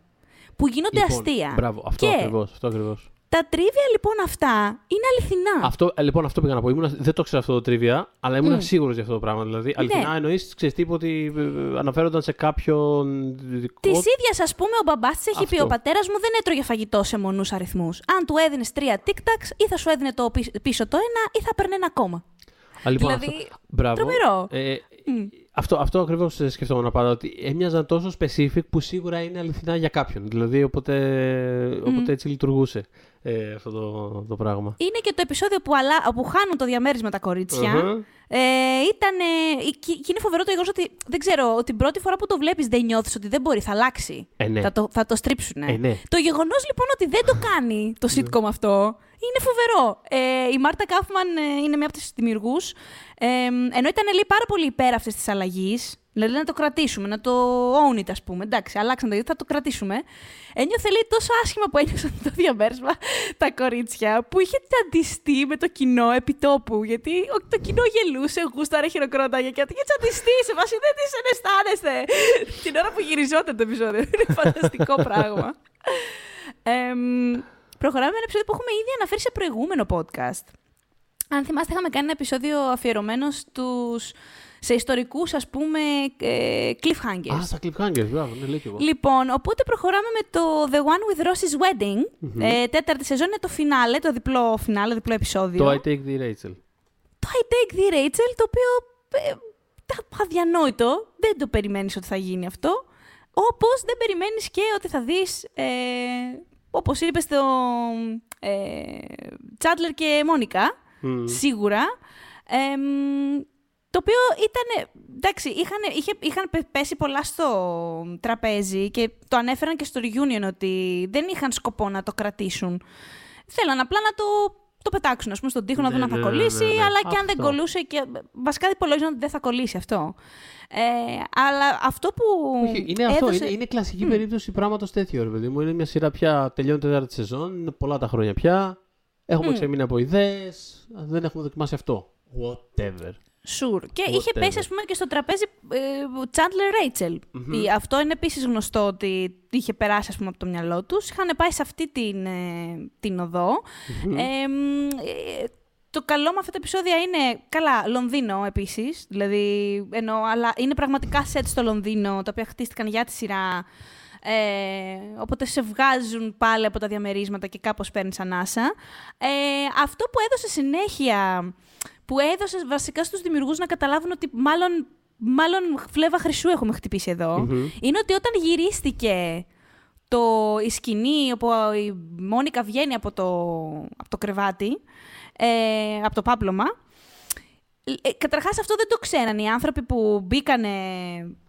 που γίνονται Λοιπόν, αστεία. Μπράβο, αυτό και ακριβώς, αυτό ακριβώς. Τα τρίβια λοιπόν αυτά είναι αληθινά. Αυτό, ε, λοιπόν, αυτό πήγα να πω. Ήμουνα, δεν το ξέρω αυτό το τρίβια, αλλά ήμουν Μμ. σίγουρος για αυτό το πράγμα. Δηλαδή, αληθινά εννοείς, ξέρεις τύπου ότι ε, αναφέρονταν σε κάποιον δικό. Της ίδιας, ας πούμε, ο μπαμπάς της έχει πει: Αυτό. Ο πατέρας μου δεν έτρωγε φαγητό σε μονούς αριθμούς. Αν του έδινες τρία tic-tacs, ή θα σου έδινε το πίσω, πίσω το ένα, ή θα παίρνε ένα ακόμα. Α, λοιπόν, δηλαδή, αυτό, μπράβο. τρομερό. Ε, αυτό, αυτό ακριβώς σκεφτόμουν πάντα. Ότι έμοιαζαν τόσο specific που σίγουρα είναι αληθινά για κάποιον. Δηλαδή, οπότε, οπότε έτσι λειτουργούσε ε, αυτό το, το πράγμα. Είναι και το επεισόδιο που, αλά, που χάνουν το διαμέρισμα τα κοριτσια Μμμ. Ε, ήταν. και, και είναι φοβερό το γεγονός ότι δεν ξέρω, ότι την πρώτη φορά που το βλέπεις δεν νιώθεις ότι δεν μπορεί, θα αλλάξει. Ε, ναι. θα, το, θα το στρίψουν. Ε, ναι. Το γεγονός λοιπόν ότι δεν το κάνει το sitcom αυτό είναι φοβερό. Ε, η Μάρτα Κάφμαν ε, είναι μία από του δημιουργούς. Ε, ενώ ήταν λέει, πάρα πολύ υπέρ αυτής της αλλαγής, δηλαδή να το κρατήσουμε, να το own it, ας πούμε. Εντάξει, αλλάξαν το γιατί θα το κρατήσουμε. Ένιωθε λέει τόσο άσχημα που ένιωσαν το διαμέρισμα τα κορίτσια που είχε τσαντιστεί με το κοινό επιτόπου. Γιατί ο- το κοινό γελούσε, γούσταρε, χειροκρόταγε και είχε τσαντιστεί σε βάση δεν τι εναισθάνεστε. Την ώρα που γυριζόταν το επεισόδιο. Είναι φανταστικό πράγμα. Εμ, προχωράμε με ένα επεισόδιο που έχουμε ήδη αναφέρει σε προηγούμενο podcast. Αν θυμάστε, είχαμε κάνει ένα επεισόδιο αφιερωμένο στους, σε ιστορικούς, ας πούμε, ε, cliffhangers. Α, στα cliffhangers, μπράβο, ναι, λέει και εγώ. Λοιπόν, οπότε προχωράμε με το The One with Ross's Wedding. Ε, τέταρτη σεζόν είναι το φινάλε, το διπλό φινάλε, διπλό επεισόδιο. Το I take the Rachel. Το I Take the Rachel, το οποίο ε, τα- αδιανόητο. Δεν το περιμένεις ότι θα γίνει αυτό. Όπως δεν περιμένεις και ότι θα δεις, ε, όπως είπες στο ε, Τσάντλερ και Μόνικα, σίγουρα. Εμ, το οποίο ήταν. Εντάξει, είχαν, είχε, είχαν πε- πέσει πολλά στο τραπέζι και το ανέφεραν και στο reunion ότι δεν είχαν σκοπό να το κρατήσουν. Θέλαν απλά να το, το πετάξουν, ας πούμε, στον τοίχο να Ναι, δουν αν θα ναι, ναι, κολλήσει, ναι, ναι. αλλά και αν δεν Αυτό. κολλούσε. Και, βασικά υπολόγιζαν ότι δεν θα κολλήσει αυτό. Ε, αλλά αυτό που. Όχι, είναι αυτό. έδωσε- Είναι, είναι κλασική περίπτωση πράγματος τέτοιο, ρε παιδί μου. Είναι μια σειρά πια τελειώνει τέταρτη σεζόν. Είναι πολλά τα χρόνια πια. Έχουμε ξεμείνει από ιδέες. Δεν έχουμε δοκιμάσει αυτό. Whatever. Sure. Και είχε Whatever. πέσει, ας πούμε, και στο τραπέζι ε, Chandler Rachel. Η- Αυτό είναι επίσης γνωστό ότι είχε περάσει, ας πούμε, από το μυαλό τους. Είχαν πάει σε αυτή την, ε, την οδο Ε, μ, ε, το καλό με αυτά τα επεισόδια είναι, καλά, Λονδίνο επίσης, δηλαδή, ενώ, αλλά είναι πραγματικά σετ στο Λονδίνο, τα οποία χτίστηκαν για τη σειρά, ε, οπότε σε βγάζουν πάλι από τα διαμερίσματα και κάπως παίρνεις ανάσα. Ε, αυτό που έδωσε συνέχεια, που έδωσες βασικά στους δημιουργούς να καταλάβουν ότι μάλλον, μάλλον φλέβα χρυσού έχουμε χτυπήσει εδώ, είναι ότι όταν γυρίστηκε το, η σκηνή όπου η Μόνικα βγαίνει από το, από το κρεβάτι, ε, από το πάπλωμα, ε, καταρχάς αυτό δεν το ξέραν οι άνθρωποι που μπήκανε,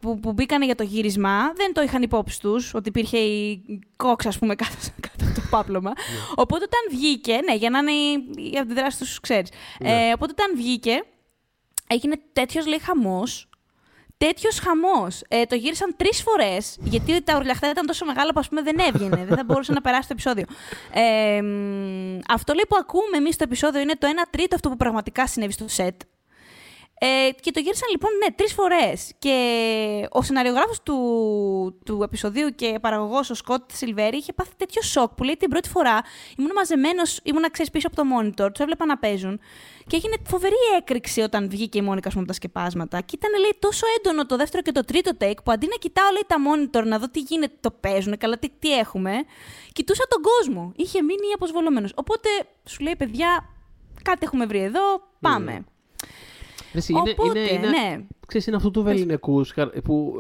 που, που μπήκανε για το γύρισμα, δεν το είχαν υπόψη τους, ότι υπήρχε η κόξα, ας πούμε, κάτω, κάτω από το πάπλωμα. Οπότε όταν βγήκε, ναι, για να είναι η, η αντιδράση τους, ξέρεις. Ε, οπότε όταν βγήκε, έγινε τέτοιος λέει χαμός, Τέτοιος χαμός. Ε, το γύρισαν τρεις φορές, γιατί τα ουρλιαχτά ήταν τόσο μεγάλα που ας πούμε, δεν έβγαινε. δεν θα μπορούσε να περάσει το επεισόδιο. Ε, μ, αυτό λέει που ακούμε εμείς στο επεισόδιο είναι το 1 τρίτο αυτό που πραγματικά συνέβη στο σετ. Ε, και το γύρισαν λοιπόν, ναι, τρεις φορές. Και ο σεναριογράφος του, του επεισοδίου και παραγωγός, ο Σκοτ Σιλβέρη, είχε πάθει τέτοιο σοκ που λέει την πρώτη φορά ήμουν μαζεμένος, ήμουν ξέρεις πίσω από το monitor, τους έβλεπα να παίζουν και έγινε φοβερή έκρηξη όταν βγήκε η Μόνικα ας πούμε, από τα σκεπάσματα. Και ήταν λέει τόσο έντονο το δεύτερο και το τρίτο take που αντί να κοιτάω λέει τα monitor να δω τι γίνεται, το παίζουν, καλά τι, τι έχουμε, κοιτούσα τον κόσμο. Είχε μείνει αποσβολωμένος. Οπότε σου λέει παιδιά, κάτι έχουμε βρει εδώ, πάμε. Εσύ, είναι, Οπότε, είναι, είναι, ναι. Ξέρεις, είναι αυτού του βεληνικούς που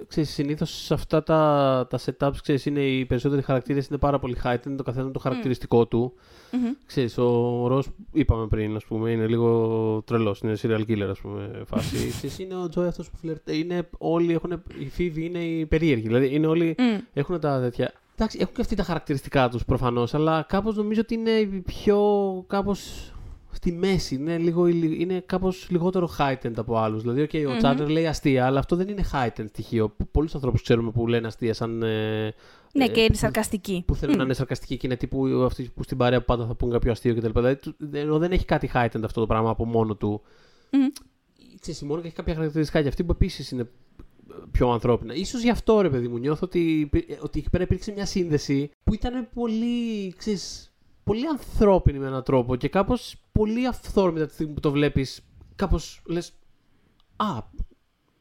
ε, ξέρεις, συνήθως σε αυτά τα, τα setups ξέρεις, είναι οι περισσότεροι χαρακτήρες είναι πάρα πολύ heightened, το καθένα το χαρακτηριστικό του. Ξέρεις, ο Ρος, είπαμε πριν, ας πούμε, είναι λίγο τρελός, είναι serial killer, ας πούμε, φάση. ξέρεις, είναι ο Τζόι αυτός που φλερτέ, είναι όλοι έχουν, οι φίβοι είναι οι περίεργοι, δηλαδή είναι όλοι, έχουν τα τέτοια. Εντάξει, έχουν και αυτοί τα χαρακτηριστικά τους προφανώς, αλλά κάπως νομίζω ότι είναι οι πιο, κάπως στη μέση. Είναι, λίγο, είναι κάπως λιγότερο heightened από άλλους. Δηλαδή, okay, ο Chandler λέει αστεία, αλλά αυτό δεν είναι heightened στοιχείο. Πολλούς ανθρώπους ξέρουμε που λένε αστεία σαν... Ε, Ναι, ε, και είναι που- σαρκαστική. Που θέλουν να είναι σαρκαστικοί και είναι τύπου αυτοί που στην παρέα που πάντα θα πούν κάποιο αστείο κτλ. Δηλαδή, του- ενώ δεν έχει κάτι heightened αυτό το πράγμα από μόνο του. Ξέρεις, η Μόνικα έχει κάποια χαρακτηριστικά και αυτή που επίσης είναι πιο ανθρώπινα. Ίσως γι' αυτό ρε παιδί μου νιώθω ότι, υπή- ότι εκεί πέρα υπήρξε μια σύνδεση που ήταν πολύ, ξέρεις, πολύ ανθρώπινη με έναν τρόπο και κάπως πολύ αυθόρμητα τη στιγμή που το βλέπεις κάπως λες «Α,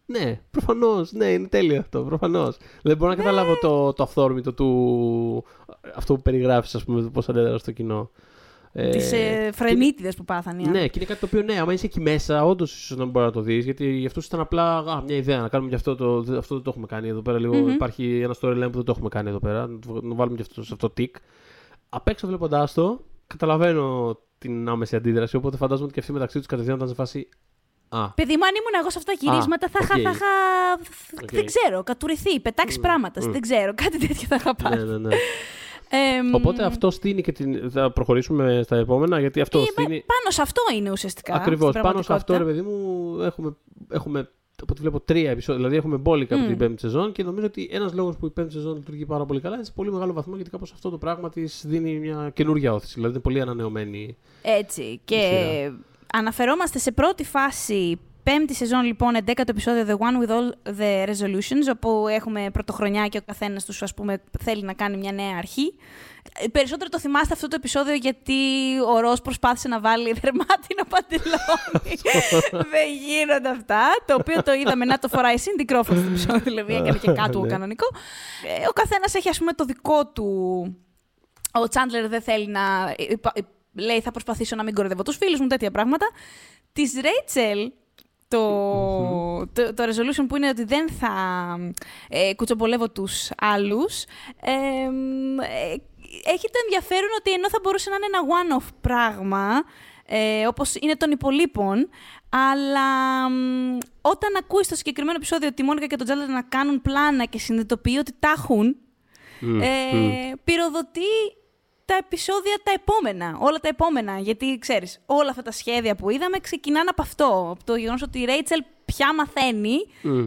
ναι, προφανώς, ναι, είναι τέλειο αυτό, προφανώς». Δεν μπορώ να καταλάβω το, το αυθόρμητο του, αυτό που περιγράφεις, ας πούμε, πώς αντέδρα στο κοινό. Ε, Τις ε, φρενίτιδες που πάθανε. οι ναι, και είναι κάτι το οποίο ναι, άμα είσαι εκεί μέσα, όντως ίσως να μπορεί να το δεις. Γιατί για αυτού ήταν απλά α, μια ιδέα να κάνουμε και αυτό. Το, αυτό δεν το έχουμε κάνει εδώ πέρα. Λίγο, Υπάρχει ένα storyline που δεν το έχουμε κάνει εδώ πέρα. Να, το- να βάλουμε και αυτό σε αυτό το tick. Απ' έξω βλέποντάς το, καταλαβαίνω την άμεση αντίδραση. Οπότε φαντάζομαι ότι και αυτοί μεταξύ τους κατευθείαν ήταν σε φάση. Α, Παιδί μου, αν ήμουν εγώ σε αυτά τα γυρίσματα, θα είχα. οκ. θα είχα- Οκ. Δεν ξέρω, κατουρηθεί, πετάξεις πράγματα. Δεν ξέρω, κάτι τέτοιο θα είχα ναι, πάρει. ναι, ναι. Εμ, Οπότε αυτό στήνει και την. Θα προχωρήσουμε στα επόμενα, γιατί αυτό ε, μα- στήνει. Πάνω σε αυτό είναι ουσιαστικά. Ακριβώς. στην Πάνω σε αυτό, ρε πραγματικότητα. παιδί μου, έχουμε, έχουμε από ό,τι βλέπω τρία επεισόδια. Δηλαδή έχουμε μπόλικα από την πέμπτη σεζόν και νομίζω ότι ένας λόγος που η πέμπτη σεζόν λειτουργεί πάρα πολύ καλά είναι σε πολύ μεγάλο βαθμό γιατί κάπως αυτό το πράγμα της δίνει μια καινούργια ώθηση. Δηλαδή είναι πολύ ανανεωμένη. Έτσι. Και σειρά. αναφερόμαστε σε πρώτη φάση, πέμπτη σεζόν λοιπόν, 11ο επεισόδιο The One with All the Resolutions, όπου έχουμε πρωτοχρονιά και ο καθένας τους, ας πούμε, θέλει να κάνει μια νέα αρχή. Ε, Περισσότερο το θυμάστε αυτό το επεισόδιο γιατί ο Ρος προσπάθησε να βάλει δερμάτινο παντελόνι. Δεν γίνονται αυτά. Το οποίο το είδαμε να το φοράει η Cindy Crawford στο επεισόδιο, δηλαδή έκανε και κάτω Ναι. κανονικό. Ε, Ο καθένας έχει, ας πούμε, το δικό του ο Τσάντλερ δεν θέλει να. υπα- Λέει, θα προσπαθήσω να μην κοροϊδεύω τους φίλους μου, τέτοια πράγματα. Της Ρέιτσελ, το, το, το resolution που είναι ότι δεν θα ε, κουτσομπολεύω τους άλλους, ε, ε, έχει το ενδιαφέρον ότι ενώ θα μπορούσε να είναι ένα one-off πράγμα, ε, όπως είναι των υπολείπων, αλλά μ, όταν ακούεις στο συγκεκριμένο επεισόδιο ότι η Μόνικα και τον Τζάλερ να κάνουν πλάνα και συνειδητοποιεί ότι τα έχουν, ε, πυροδοτεί τα επεισόδια τα επόμενα, όλα τα επόμενα. Γιατί ξέρεις, όλα αυτά τα σχέδια που είδαμε ξεκινάνε από αυτό. Από το γεγονός ότι η Ρέιτσελ πια μαθαίνει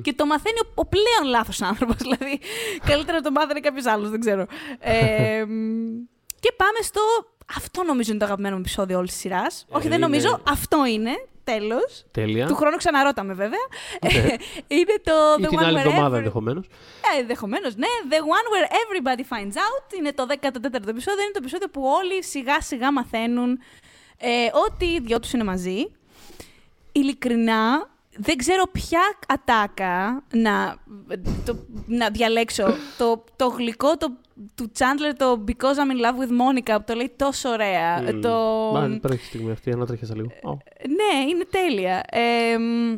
και το μαθαίνει ο, ο πλέον λάθος άνθρωπος. Δηλαδή, καλύτερα να το μάθαινε κάποιος άλλος, δεν ξέρω. Ε, μ, και πάμε στο. Αυτό νομίζω είναι το αγαπημένο μου επεισόδιο όλης της σειράς. Όχι, δεν είναι- νομίζω. Αυτό είναι. Τέλος. Τέλεια. Του χρόνου ξαναρώταμε, βέβαια. είναι το Ή The την One άλλη Where εβδομάδα Every- ενδεχομένως. ε, ενδεχομένως, ναι. The one where everybody finds out είναι το 14ο επεισόδιο. Είναι το επεισόδιο που όλοι σιγά σιγά μαθαίνουν ε, ότι οι δυο τους είναι μαζί. Ειλικρινά, δεν ξέρω ποια ατάκα να, το, να διαλέξω. Το, το γλυκό το, του Chandler, το Because I'm in love with Monica, που το λέει τόσο ωραία. Το... Μα δεν υπάρχει στιγμή αυτή, ανάτρεχε λίγο. Ω. Ναι, είναι τέλεια. Ε, μ,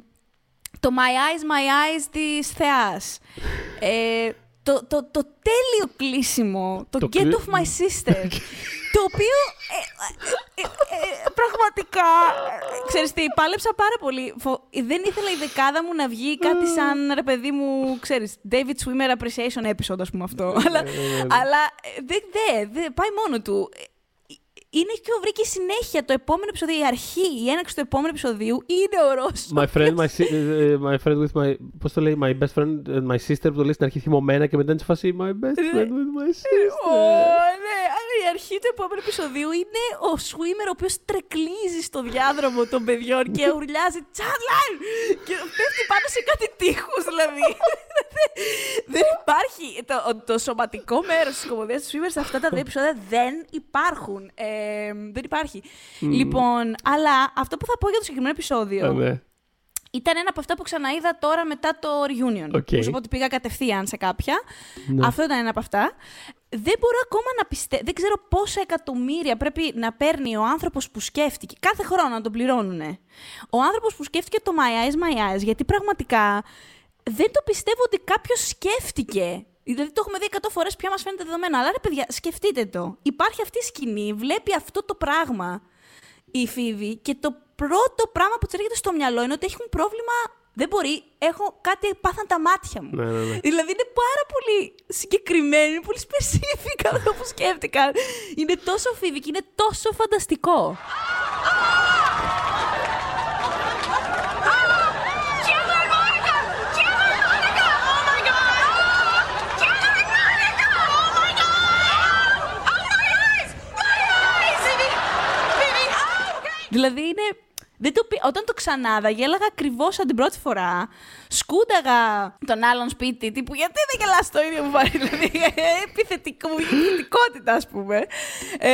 το My Eyes, My Eyes της Θεάς. Ε, το, το, το τέλειο κλείσιμο, το, Το Get κλει- Off My Sister, το οποίο ε, ε, ε, ε, πραγματικά, ε, ξέρεις τι, πάλεψα πάρα πολύ. Φο- Δεν ήθελα η δεκάδα μου να βγει κάτι σαν, ρε παιδί μου, ξέρεις, David Swimmer Appreciation episode, ας πούμε αυτό. αλλά αλλά ε, δεν δε, δε, πάει μόνο του. Ε, Είναι και ο βρήκε συνέχεια το επόμενο επεισόδιο, η αρχή, η έναξη του επόμενου επεισοδίου είναι ο Ρος. My friend, my, si- ε, my friend with my. Πώς το λέει, my best friend and my sister που το λέει στην αρχή θυμωμένα και μετά είναι σε φάση My best friend with my Ω, sister. ναι, αλλά η αρχή του επόμενου επεισοδίου είναι ο Swimmer ο οποίος τρεκλίζει στο διάδρομο των παιδιών και ουρλιάζει Τσάντλερ! Και πέφτει πάνω σε κάτι τείχους, δηλαδή. δεν υπάρχει. Το, το σωματικό μέρος της κωμωδίας του Schwimmer σε αυτά τα δύο επεισόδια δεν υπάρχουν. Ε, δεν υπάρχει. Λοιπόν, αλλά αυτό που θα πω για το συγκεκριμένο επεισόδιο Α, ναι. ήταν ένα από αυτά που ξαναείδα τώρα μετά το reunion. Οκ. Που σου πω ότι πήγα κατευθείαν σε κάποια. Αυτό ήταν ένα από αυτά. Δεν μπορώ ακόμα να πιστέψω. Δεν ξέρω πόσα εκατομμύρια πρέπει να παίρνει ο άνθρωπος που σκέφτηκε. Κάθε χρόνο να τον πληρώνουν. Ο άνθρωπος που σκέφτηκε το My Eyes, My Eyes, γιατί πραγματικά δεν το πιστεύω ότι κάποιος σκέφτηκε. Δηλαδή το έχουμε δει 100 φορές πια μας φαίνεται δεδομένο. Αλλά ρε παιδιά, σκεφτείτε το. Υπάρχει αυτή η σκηνή, βλέπει αυτό το πράγμα η Φίβη και το πρώτο πράγμα που της έρχεται στο μυαλό είναι ότι έχουν πρόβλημα. Δεν μπορεί, έχω κάτι πάθαν τα μάτια μου. Ναι, ναι, ναι. Δηλαδή είναι πάρα πολύ συγκεκριμένο, είναι πολύ specific αυτό που σκέφτηκαν. Είναι τόσο Φίβη και είναι τόσο φανταστικό. Chandler and Monica! Chandler and Monica! Oh my god! Chandler and Monica! Oh my god! Oh my eyes! My eyes! Phoebe! Phoebe! Oh, okay! Δηλαδή είναι. Δεν το, πει- όταν το ξανάδα, γέλαγα ακριβώς σαν την πρώτη φορά. Σκούνταγα τον άλλον σπίτι, τύπου γιατί δεν γελάς το ίδιο που πάρει. Δηλαδή, επιθετικό, επιθετικότητα, ας πούμε. Ε,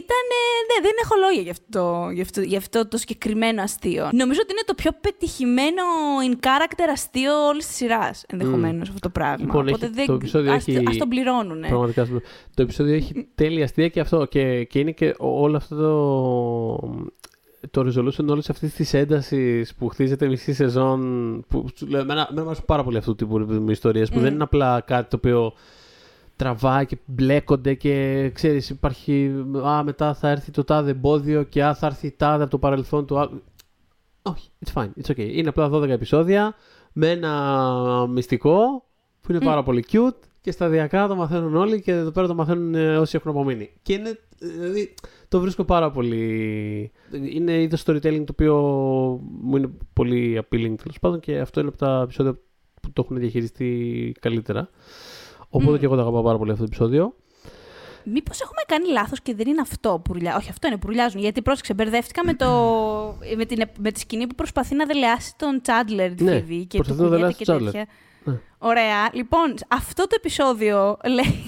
ήταν. Ναι, δεν έχω λόγια για αυτό, για, αυτό, για αυτό το συγκεκριμένο αστείο. Νομίζω ότι είναι το πιο πετυχημένο in character αστείο όλης της σειράς, ενδεχομένως αυτό το πράγμα. Λοιπόν, έχει- Οπότε δεν, το επεισόδιο ας, έχει- ας τον πληρώνουν. Πραγματικά. σου- Το επεισόδιο έχει τέλεια αστεία και αυτό. Και, και είναι και όλο αυτό το. Το resolution όλης αυτής της έντασης που χτίζεται μισή σεζόν. Που, σου λέω, εμένα, εμένα μου αρέσουν πάρα πολύ αυτού του τύπου με ιστορίες που δεν είναι απλά κάτι το οποίο τραβάει και μπλέκονται και ξέρεις υπάρχει α μετά θα έρθει το τάδε εμπόδιο και α θα έρθει τάδε από το παρελθόν του άλλου όχι, it's fine, it's okay. Είναι απλά 12 επεισόδια με ένα μυστικό που είναι πάρα πολύ cute και σταδιακά το μαθαίνουν όλοι και εδώ πέρα το μαθαίνουν ε, όσοι έχουν απομείνει. Και είναι, ε, δηλαδή, το βρίσκω πάρα πολύ... Είναι είδος storytelling το οποίο μου είναι πολύ appealing τέλος πάντων και αυτό είναι από τα επεισόδια που το έχουν διαχειριστεί καλύτερα. Οπότε και εγώ το αγαπάω πάρα πολύ αυτό το επεισόδιο. Μήπως έχουμε κάνει λάθος και δεν είναι αυτό που ρουλιάζουν. Όχι, αυτό είναι που ρουλιάζουν. Γιατί πρόσεξε, μπερδεύτηκα με, το... με, την... με τη σκηνή που προσπαθεί να δελεάσει τον Τσάντλερ τη Ναι, Φίβη και προσπαθεί του να κουνιέται δελεάσει και τον Chandler. τέτοια. Ναι. Ωραία. Λοιπόν, αυτό το επεισόδιο λέει.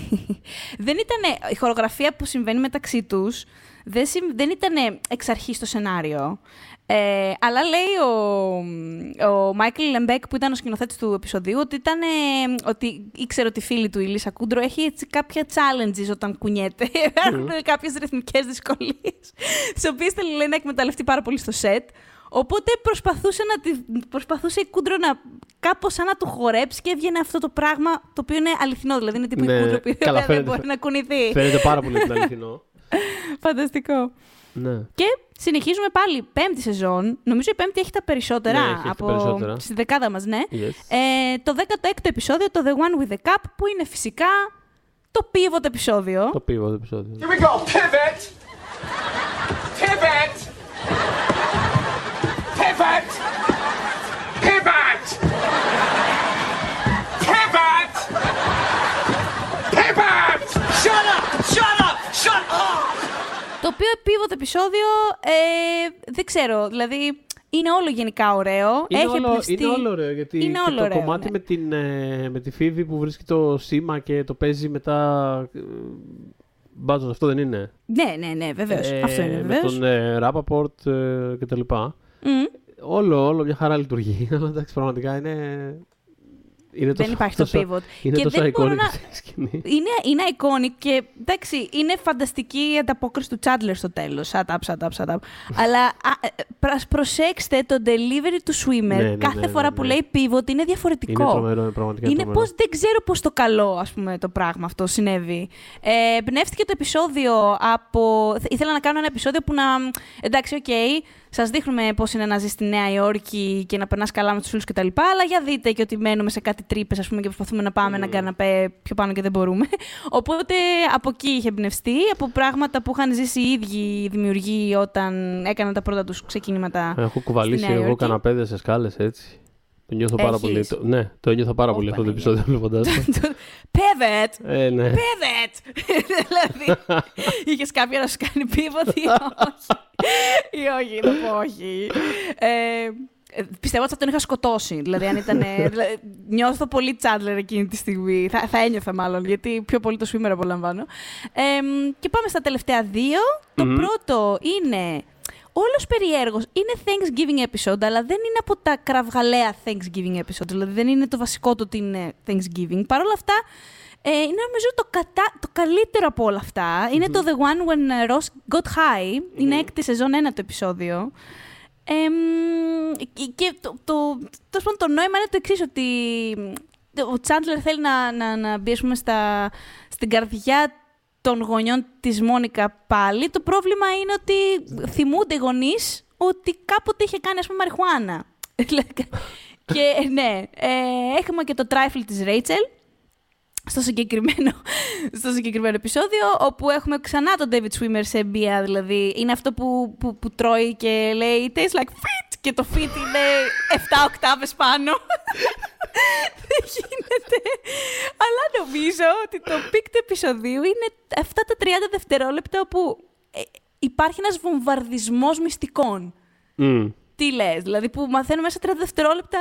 δεν ήταν η χορογραφία που συμβαίνει μεταξύ τους. Δεν, συμ- δεν ήταν εξ αρχής το σενάριο. Ε, αλλά λέει ο, ο Μάικλ Λεμπέκ που ήταν ο σκηνοθέτης του επεισοδίου ότι, ήταν, ε, ότι ήξερε ότι η φίλη του η Λίσα Κούντρο έχει έτσι κάποια challenges όταν κουνιέται. Υπάρχουν κάποιες ρυθμικές δυσκολίες τις οποίες θέλει λέει, να εκμεταλλευτεί πάρα πολύ στο σετ. Οπότε προσπαθούσε, να τη, προσπαθούσε η Κούντρο να κάπως σαν να του χορέψει και έβγαινε αυτό το πράγμα το οποίο είναι αληθινό. Δηλαδή είναι τύπου Ναι, η Κούντρο που καλά, δεν φαίνεται- μπορεί να κουνηθεί. Φαίνεται πάρα πολύ την αληθινό. Φανταστικό. ναι. Και συνεχίζουμε πάλι πέμπτη σεζόν. Νομίζω η πέμπτη έχει τα περισσότερα Ναι, έχει- έχει τα από περισσότερα. στη δεκάδα μας, ναι. Yes. Ε, το 16ο επεισόδιο, το The One with the Cup, που είναι φυσικά το pivot επεισόδιο. Το πήγα το επεισόδιο. Here we go. Pivot. Pivot. Pivot. Pivot. Pivot. Pivot. Shut up! Shut up! Shut up! Το οποίο pivot επεισόδιο, ε, δεν ξέρω, δηλαδή είναι όλο γενικά ωραίο. Είναι, έχει όλο, εμπνευστεί. είναι όλο ωραίο γιατί Είναι και όλο το ωραίο, κομμάτι ναι. με, την, ε, με τη Φίβη που βρίσκει το σήμα και το παίζει μετά. Ε, Μπάτζον, αυτό δεν είναι; Ναι, ναι, ναι, βεβαίως. Ε, Αυτό είναι Με βεβαίως. τον ε, Ράπαπορτ ε, και τα λοιπά. Μμ. Όλο, όλο μια χαρά λειτουργεί. Αλλά εντάξει, πραγματικά είναι. Είναι δεν τόσο- υπάρχει τόσο- το pivot. Είναι και τόσο δεν μπορώ iconic να... αυτή η σκηνής. Είναι, είναι iconic και εντάξει, είναι φανταστική η ανταπόκριση του Chandler στο τέλος. Shut up, shut up, shut up. Αλλά α, ε, πρας- προσέξτε το delivery του Schwimmer. Ναι, ναι, Κάθε ναι, φορά ναι, που ναι. λέει pivot είναι διαφορετικό. Είναι τρομερό, είναι πραγματικά Είναι τρομερό. πώς δεν ξέρω πώς το καλό, ας πούμε, το πράγμα αυτό συνέβη. Ε, εμπνεύστηκε το επεισόδιο από... Ήθελα να κάνω ένα επεισόδιο που να... Εντάξει, οκ, σας δείχνουμε πώς είναι να ζεις στη Νέα Υόρκη και να περνάς καλά με τους φίλους κτλ. Αλλά για δείτε και ότι μένουμε σε κάτι τρύπες, ας πούμε, και προσπαθούμε να πάμε Mm. έναν καναπέ πιο πάνω και δεν μπορούμε. Οπότε από εκεί είχε εμπνευστεί, από πράγματα που είχαν ζήσει οι ίδιοι οι δημιουργοί όταν έκαναν τα πρώτα τους ξεκινήματα. Έχω κουβαλήσει στη Νέα εγώ Υόρκη. καναπέδες σε σκάλες έτσι. Το νιώθω πάρα Έχεις; πολύ. Το, ναι, το νιώθω πάρα Ω, πολύ αυτό το Παναγία. επεισόδιο βλέποντάς το. Pivot! ε, ναι. Pivot! δηλαδή, είχες κάποια να σου κάνει pivot ή όχι; ή όχι, να πω όχι. Ε, ε, πιστεύω ότι θα τον είχα σκοτώσει. Δηλαδή, αν ήταν. δηλαδή, νιώθω πολύ Chandler εκείνη τη στιγμή. Θα, θα ένιωθα μάλλον, γιατί πιο πολύ το swimmer απολαμβάνω. Ε, και πάμε στα τελευταία δύο. Το Μμμ. πρώτο είναι. Όλος περίεργο. Είναι Thanksgiving episode, αλλά δεν είναι από τα κραυγαλαία Thanksgiving episode. Δηλαδή δεν είναι το βασικό το ότι είναι Thanksgiving. Παρ' όλα αυτά, ε, είναι νομίζω το, κατά, το καλύτερο από όλα αυτά. Είναι το The One When uh, Ross Got High. Είναι έκτη σεζόν ένα το επεισόδιο. Εμ, και- και το, το, τέλος πάντων, το νόημα είναι το εξής ότι ο Τσάντλερ θέλει να, να, να μπει ας πούμε, στα, στην καρδιά των γονιών της Μόνικα πάλι. Το πρόβλημα είναι ότι θυμούνται οι γονείς ότι κάποτε είχε κάνει ας πούμε μαριχουάνα. και ναι, ε, έχουμε και το τράιφλ της Ρέιτσελ, στο συγκεκριμένο, στο συγκεκριμένο επεισόδιο, όπου έχουμε ξανά τον David Swimmer σε μπία, δηλαδή είναι αυτό που, που, που τρώει και λέει «Tastes like feet» και το feet είναι 7 οκτάβες πάνω. Δεν γίνεται. Αλλά νομίζω ότι το peak του επεισοδίου είναι αυτά τα 30 δευτερόλεπτα όπου ε, υπάρχει ένας βομβαρδισμός μυστικών. Μμ. Τι λες, δηλαδή που μαθαίνουμε μέσα σε 30 δευτερόλεπτα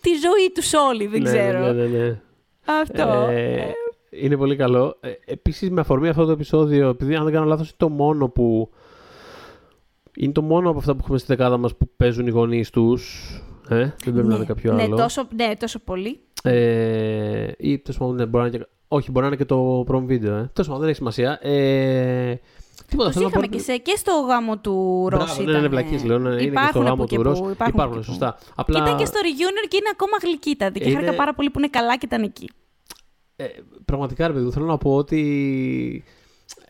τη ζωή τους όλοι, δεν Ναι, ξέρω. Ναι, ναι, ναι. Αυτό. Ε, είναι πολύ καλό. Ε, Επίσης, με αφορμή αυτό το επεισόδιο, επειδή αν δεν κάνω λάθος, είναι το μόνο που. Είναι το μόνο από αυτά που έχουμε στη δεκάδα μας που παίζουν οι γονείς τους. Ε, δεν πρέπει να είναι κάποιο ναι, άλλο. Τόσο, ναι, τόσο πολύ. Ε, ή τέλος πάντων, ναι, μπορεί να είναι και. Όχι, μπορεί να είναι και το prom video. Ε. Τέλος πάντων, δεν έχει σημασία. Ε, τίποτα, Τους θέλω να είχαμε πω- και, σε, και στο γάμο του Μπράβο, Ρώση. ναι, ναι, ναι, ήταν, βλακίες λέω, ναι, είναι και στο Υπάρχουν γάμο από του και Ρώση. που, Υπάρχουν, Υπάρχουν, από και σωστά. που. Απλά- Και ήταν και στο reunion και είναι ακόμα γλυκύτατη. Και Είναι- χάρηκα πάρα πολύ που είναι καλά και ήταν εκεί. Ε, πραγματικά, ρε παιδί μου, θέλω να πω ότι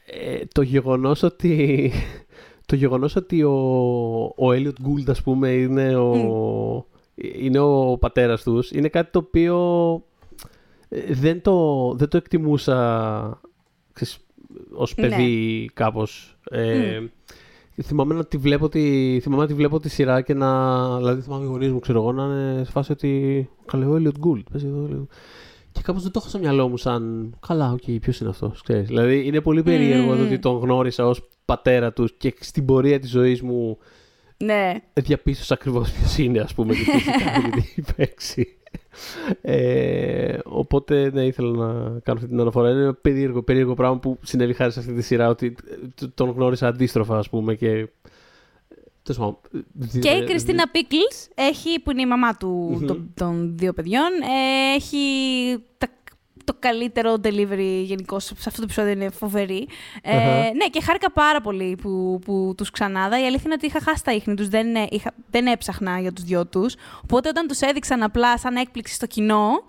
ε, το γεγονός ότι το γεγονός ότι ο, ο Elliot Gould, ας πούμε, είναι ο, είναι ο πατέρας τους, είναι κάτι το οποίο ε, δεν το, δεν το εκτιμούσα ξέρεις, ως Ναι. παιδί κάπως. Ε, Θυμάμαι να τη βλέπω τη, θυμάμαι να τη βλέπω τη σειρά και να. Δηλαδή, θυμάμαι οι γονείς μου, ξέρω εγώ, να είναι σε φάση ότι. Καλέ, ο Elliot Gould. Παίζει εδώ, Elliot. Και κάπως δεν το έχω στο μυαλό μου σαν. Καλά, οκ, ποιος είναι αυτός. Δηλαδή, είναι πολύ περίεργο το ότι τον γνώρισα ως πατέρα του και στην πορεία της ζωής μου Ναι. διαπίστωσα ακριβώς ποιος είναι, ας πούμε, και τι έχει κάνει και τι έχει παίξει. Ε, οπότε, ναι, ήθελα να κάνω αυτή την αναφορά. Είναι ένα περίεργο, περίεργο πράγμα που συνέβη χάρη σε αυτή τη σειρά, ότι ε, τον γνώρισα αντίστροφα, ας πούμε, και. τέλος πάντων, Και η δι- Κριστίνα Πίκλς, έχει, που είναι η μαμά του, Μμμ. των, των δύο παιδιών, ε, έχει τα, το καλύτερο delivery γενικώ σε αυτό το επεισόδιο είναι φοβερή. Ε, Αχα. Ναι, και χάρηκα πάρα πολύ που, που τους ξανάδα. Η αλήθεια είναι ότι είχα χάσει τα ίχνη τους, δεν, ε, είχα, δεν έψαχνα για τους δυο τους. Οπότε όταν τους έδειξαν απλά σαν έκπληξη στο κοινο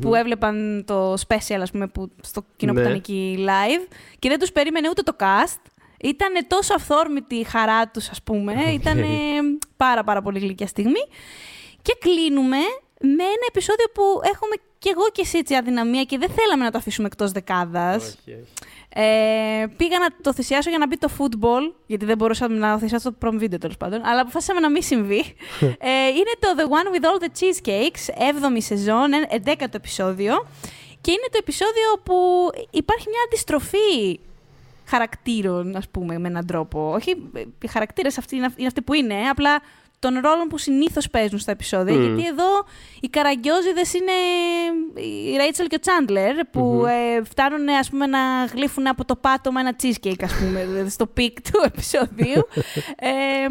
που έβλεπαν το special, ας πούμε, που, στο κοινό Ναι. που ήταν εκεί live και δεν τους περίμενε ούτε το cast. Ήταν τόσο αυθόρμητη η χαρά τους, ας πούμε. Ήταν πάρα πάρα πολύ γλυκιά στιγμή. Και κλείνουμε με ένα επεισόδιο που έχουμε κι εγώ και εσύ έτσι αδυναμία και δεν θέλαμε να το αφήσουμε εκτός δεκάδας. Όχι, όχι. Ε, πήγα να το θυσιάσω για να μπει το football, γιατί δεν μπορούσα να θυσιάσω το prom video τέλος πάντων, αλλά αποφάσισαμε να μην συμβεί. ε, είναι το The One with All the Cheesecakes, 7η σεζόν, 11ο επεισόδιο. Και είναι το επεισόδιο που υπάρχει μια αντιστροφή χαρακτήρων, ας πούμε, με έναν τρόπο. Όχι, οι χαρακτήρες αυτοί είναι, αυ- είναι αυτοί που είναι, απλά των ρόλων που συνήθως παίζουν στα επεισόδια. Μμ. Γιατί εδώ οι καραγκιόζιδες είναι η Ρέιτσελ και ο Τσάντλερ, που ε, φτάνουν ας πούμε, να γλύφουν από το πάτωμα ένα cheesecake, ας πούμε, δηλαδή στο peak του επεισοδίου. ε,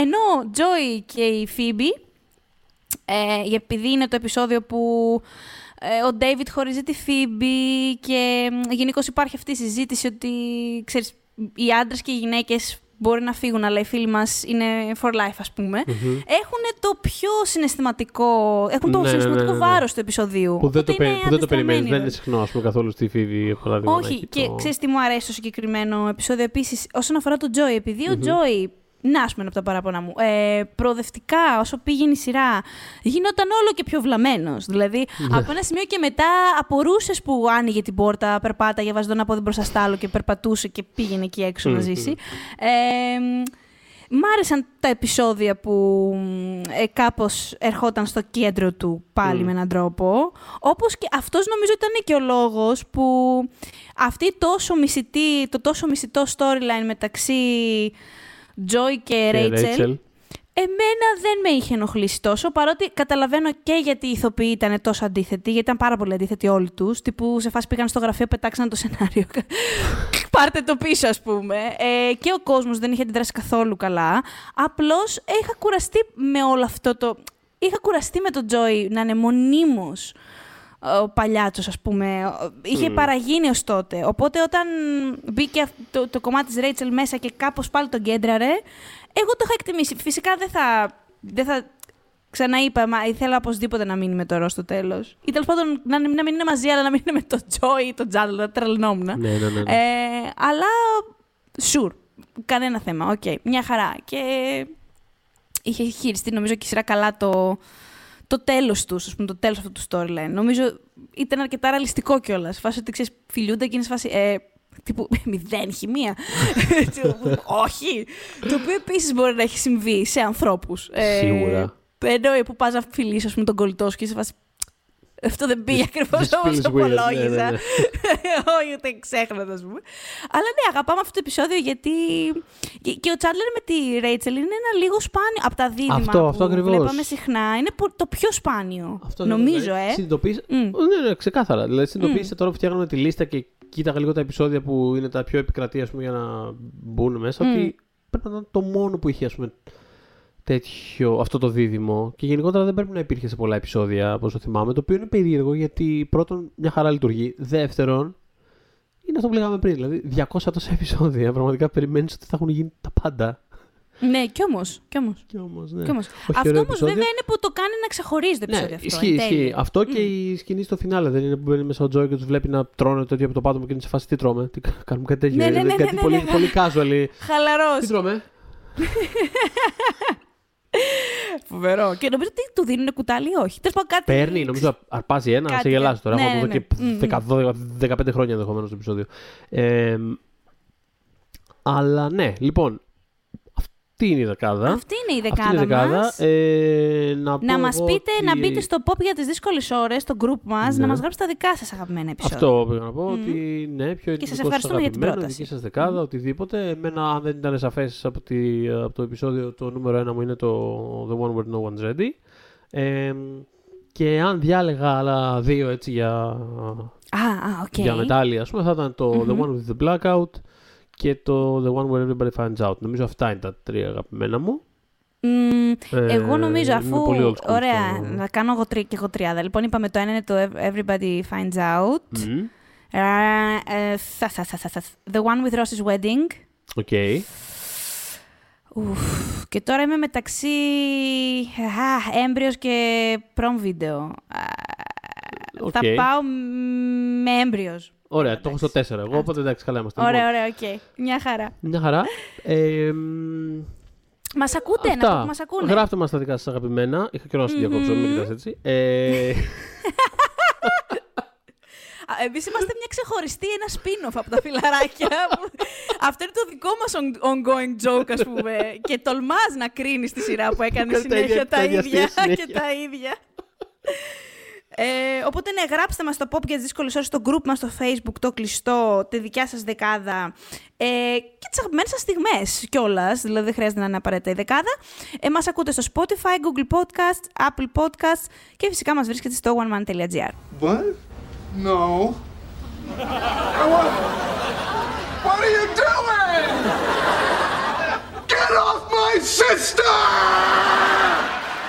ενώ ο Τζόι και η Φίμπη Ε, επειδή είναι το επεισόδιο που ε, ο Ντέιβιτ χωρίζει τη Φίμπη και γενικώς υπάρχει αυτή η συζήτηση ότι ξέρεις, οι άντρες και οι γυναίκες μπορεί να φύγουν, αλλά οι φίλοι μας είναι for life, ας πούμε. Έχουν το πιο συναισθηματικό. Έχουν το Ναι, ναι, συναισθηματικό ναι, ναι, ναι. βάρος του επεισοδίου. Που δεν, το, Οπότε πε- είναι που δεν το περιμένεις. αντιστραμμένοι, Δεν είναι ρε. συχνό, ας πούμε, καθόλου στη Φίβη. για παράδειγμα, να Όχι, έχει και το- ξέρεις τι μου αρέσει στο συγκεκριμένο επεισόδιο; Επίσης, όσον αφορά τον Τζόι. Επειδή ο Τζόι, να ας πούμε από τα παράπονα μου, ε, προοδευτικά όσο πήγαινε η σειρά, γινόταν όλο και πιο βλαμμένος. Δηλαδή, από ένα σημείο και μετά απορούσες που άνοιγε την πόρτα, περπάταγε, βάζονταν ένα πόδι μπροστά στο άλλο και περπατούσε και πήγαινε εκεί έξω να ζήσει. Ε, Μ' άρεσαν τα επεισόδια που ε, κάπως ερχόταν στο κέντρο του πάλι με έναν τρόπο. Όπως και αυτός νομίζω ήταν και ο λόγος που αυτή τόσο μισητή, το τόσο μισητό storyline μεταξύ Joy και και Rachel, Rachel. Εμένα δεν με είχε ενοχλήσει τόσο, παρότι καταλαβαίνω και γιατί οι ηθοποιοί ήταν τόσο αντίθετοι, γιατί ήταν πάρα πολύ αντίθετοι όλοι τους. Τύπου σε φάση πήγαν στο γραφείο, πετάξαν το σενάριο. Πάρτε το πίσω, ας πούμε. Ε, και ο κόσμος δεν είχε αντιδράσει καθόλου καλά. Απλώς είχα κουραστεί με όλο αυτό το. Είχα κουραστεί με τον Τζόι να είναι μονίμως ο παλιάτσος, ας πούμε, είχε παραγίνει ως τότε. Οπότε όταν μπήκε αυ- το, το κομμάτι της Ρέιτσελ μέσα και κάπως πάλι τον κέντραρε, εγώ το είχα εκτιμήσει. Φυσικά δεν θα, δεν θα ξαναείπα, μα ήθελα οπωσδήποτε να μείνει με το Ρο στο τέλος. Ή τέλος πάντων να, να μην είναι μαζί, αλλά να μην είναι με τον Τζόι ή τον Τζάντλ, τρελνόμουν. Ναι, ναι, ναι. ναι. Ε, αλλά, sure, κανένα θέμα, οκ, μια χαρά. Και είχε χειριστεί νομίζω και η σειρά καλά το, το τέλος τους, ας πούμε, το τέλος αυτού του storyline. Νομίζω ήταν αρκετά ρεαλιστικό κιόλας. Φάση ότι ξέρεις, φιλιούνται και είναι σε φάση, ε, τύπου μηδέν χημεία. Όχι. το οποίο επίσης μπορεί να έχει συμβεί σε ανθρώπους. Ε, Σίγουρα. Εννοεί που πας να φιλείς, ας πούμε, τον κολλητό σου και είσαι σε φάση, αυτό δεν πήγε ακριβώς this όπως feels το weird. Ναι, υπολόγιζα. ναι, ναι. Όχι, ούτε ξέχνα, ας πούμε. Αλλά ναι, αγαπάμε αυτό το επεισόδιο γιατί. Και, και ο Τσάντλερ με τη Ρέιτσελ είναι ένα λίγο σπάνιο. Από τα δίδυμα Αυτό, που αυτό ακριβώς. βλέπαμε συχνά, είναι πο- το πιο σπάνιο. Αυτό νομίζω, δηλαδή, ε. συνειδητοποίησα- Μμ. Ναι, ναι, ξεκάθαρα. Δηλαδή, συνειδητοποίησα τώρα που φτιάχναμε τη λίστα και κοίταγα λίγο τα επεισόδια που είναι τα πιο επικρατεία ας πούμε, για να μπουν μέσα, ότι πρέπει να ήταν το μόνο που είχε ας πούμε, τέτοιο, αυτό το δίδυμο. Και γενικότερα δεν πρέπει να υπήρχε σε πολλά επεισόδια, όπω το θυμάμαι. Το οποίο είναι περίεργο γιατί πρώτον μια χαρά λειτουργεί. Δεύτερον, είναι αυτό που λέγαμε πριν. Δηλαδή 200 τόσα επεισόδια. Πραγματικά περιμένεις ότι θα έχουν γίνει τα πάντα. Ναι, κι όμως. Κι όμως. Κι όμως, ναι. Κι όμως. Όχι, Αυτό ωραίο όμως επεισόδιο. βέβαια είναι που το κάνει να ξεχωρίζει το Ναι, επεισόδιο αυτό. ισχύει, εν ισχύει. τέλει. Αυτό και η σκηνή στο φινάλε δεν είναι που μπαίνει μέσα ο Τζόι και τους βλέπει να τρώνε το ίδιο από το πάτωμα και είναι σε φάση τι τρώμε. Τι κα- κάνουμε κάτι τέτοιο. Ναι, ναι, είναι ναι, κάτι ναι, πολύ, ναι, ναι. πολύ casual. Χαλαρός. Τι τρώμε; Φοβερό. Και νομίζω ότι του δίνουν κουτάλι ή όχι. Τέλος πάντων κάτι. Παίρνει, νομίζω αρπάζει ένα, Κάτι, σε γελάσει τώρα. ναι, Έχω ναι, εδώ ναι. και Μμμ. 10 15 χρόνια ενδεχομένως το επεισόδιο. Ε, αλλά ναι, λοιπόν. Αυτή είναι η δεκάδα. Αυτή είναι η Αυτή είναι η δεκάδα δεκάδα. μας. Ε, να Να πω μας εγώ πείτε, ότι- να μπείτε στο pop για τις δύσκολες ώρες, στο group μας, Ναι. να μας γράψετε τα δικά σας αγαπημένα επεισόδια. Αυτό πήγα να πω ότι ναι, ποιο είναι σας το δικό σας ευχαριστούμε για την αγαπημένο, πρόταση. δική σας δεκάδα, οτιδήποτε. Εμένα, αν δεν ήταν σαφές από, τη, από το επεισόδιο, το νούμερο ένα μου είναι το The One Where No One's Ready. Ε, και αν διάλεγα άλλα δύο έτσι για, Α, α, οκ. για μετάλλια, ας πούμε, θα ήταν το The One with the Blackout και το The One Where Everybody Finds Out. Νομίζω αυτά είναι τα τρία αγαπημένα μου. Μμμ, Ε, εγώ νομίζω είμαι αφού. πολύ old school Ωραία, στο- να κάνω εγώ τρία και εγώ τριάδα. Λοιπόν, είπαμε το ένα είναι το Everybody Finds Out. Μμμ. Ε, ε, θα, θα, θα, θα, θα. The One with Ross's Wedding. Οκ. Ουφ, και τώρα είμαι μεταξύ α, embryos και prom video. Α, Οκ. Θα πάω με embryos. Ωραία, το έχω στο 4 εγώ, οπότε εντάξει, καλά είμαστε. Ωραία, Λοιπόν, ωραία, οκ. Μια χαρά. Μια χαρά. Ε, μ, Μας ακούτε, να Αυτά. πω που μας ακούνε. Γράφτε μας τα δικά σας αγαπημένα. Είχα καιρό να σε διακόψω, μην κοιτάς έτσι. Ε, Α, Εμείς είμαστε μια ξεχωριστή, ένα spin-off από τα φιλαράκια. Αυτό είναι το δικό μας on- ongoing joke, ας πούμε. και τολμάς να κρίνεις τη σειρά που έκανε Τα συνέχεια ίδια- τα τα ίδια ίδια αστεία και συνέχεια. τα ίδια. Ε, οπότε ναι, γράψτε μας το pop για τις δύσκολες ώρες στο group μας στο facebook, το κλειστό, τη δικιά σας δεκάδα ε, και τις αγαπημένες σας στιγμές κιόλας, δηλαδή δεν χρειάζεται να είναι απαραίτητα η δεκάδα. Ε, μας ακούτε στο Spotify, Google Podcasts, Apple Podcasts και φυσικά μας βρίσκεται στο oneman.gr. What? No. what? What are you doing? Get off my sister!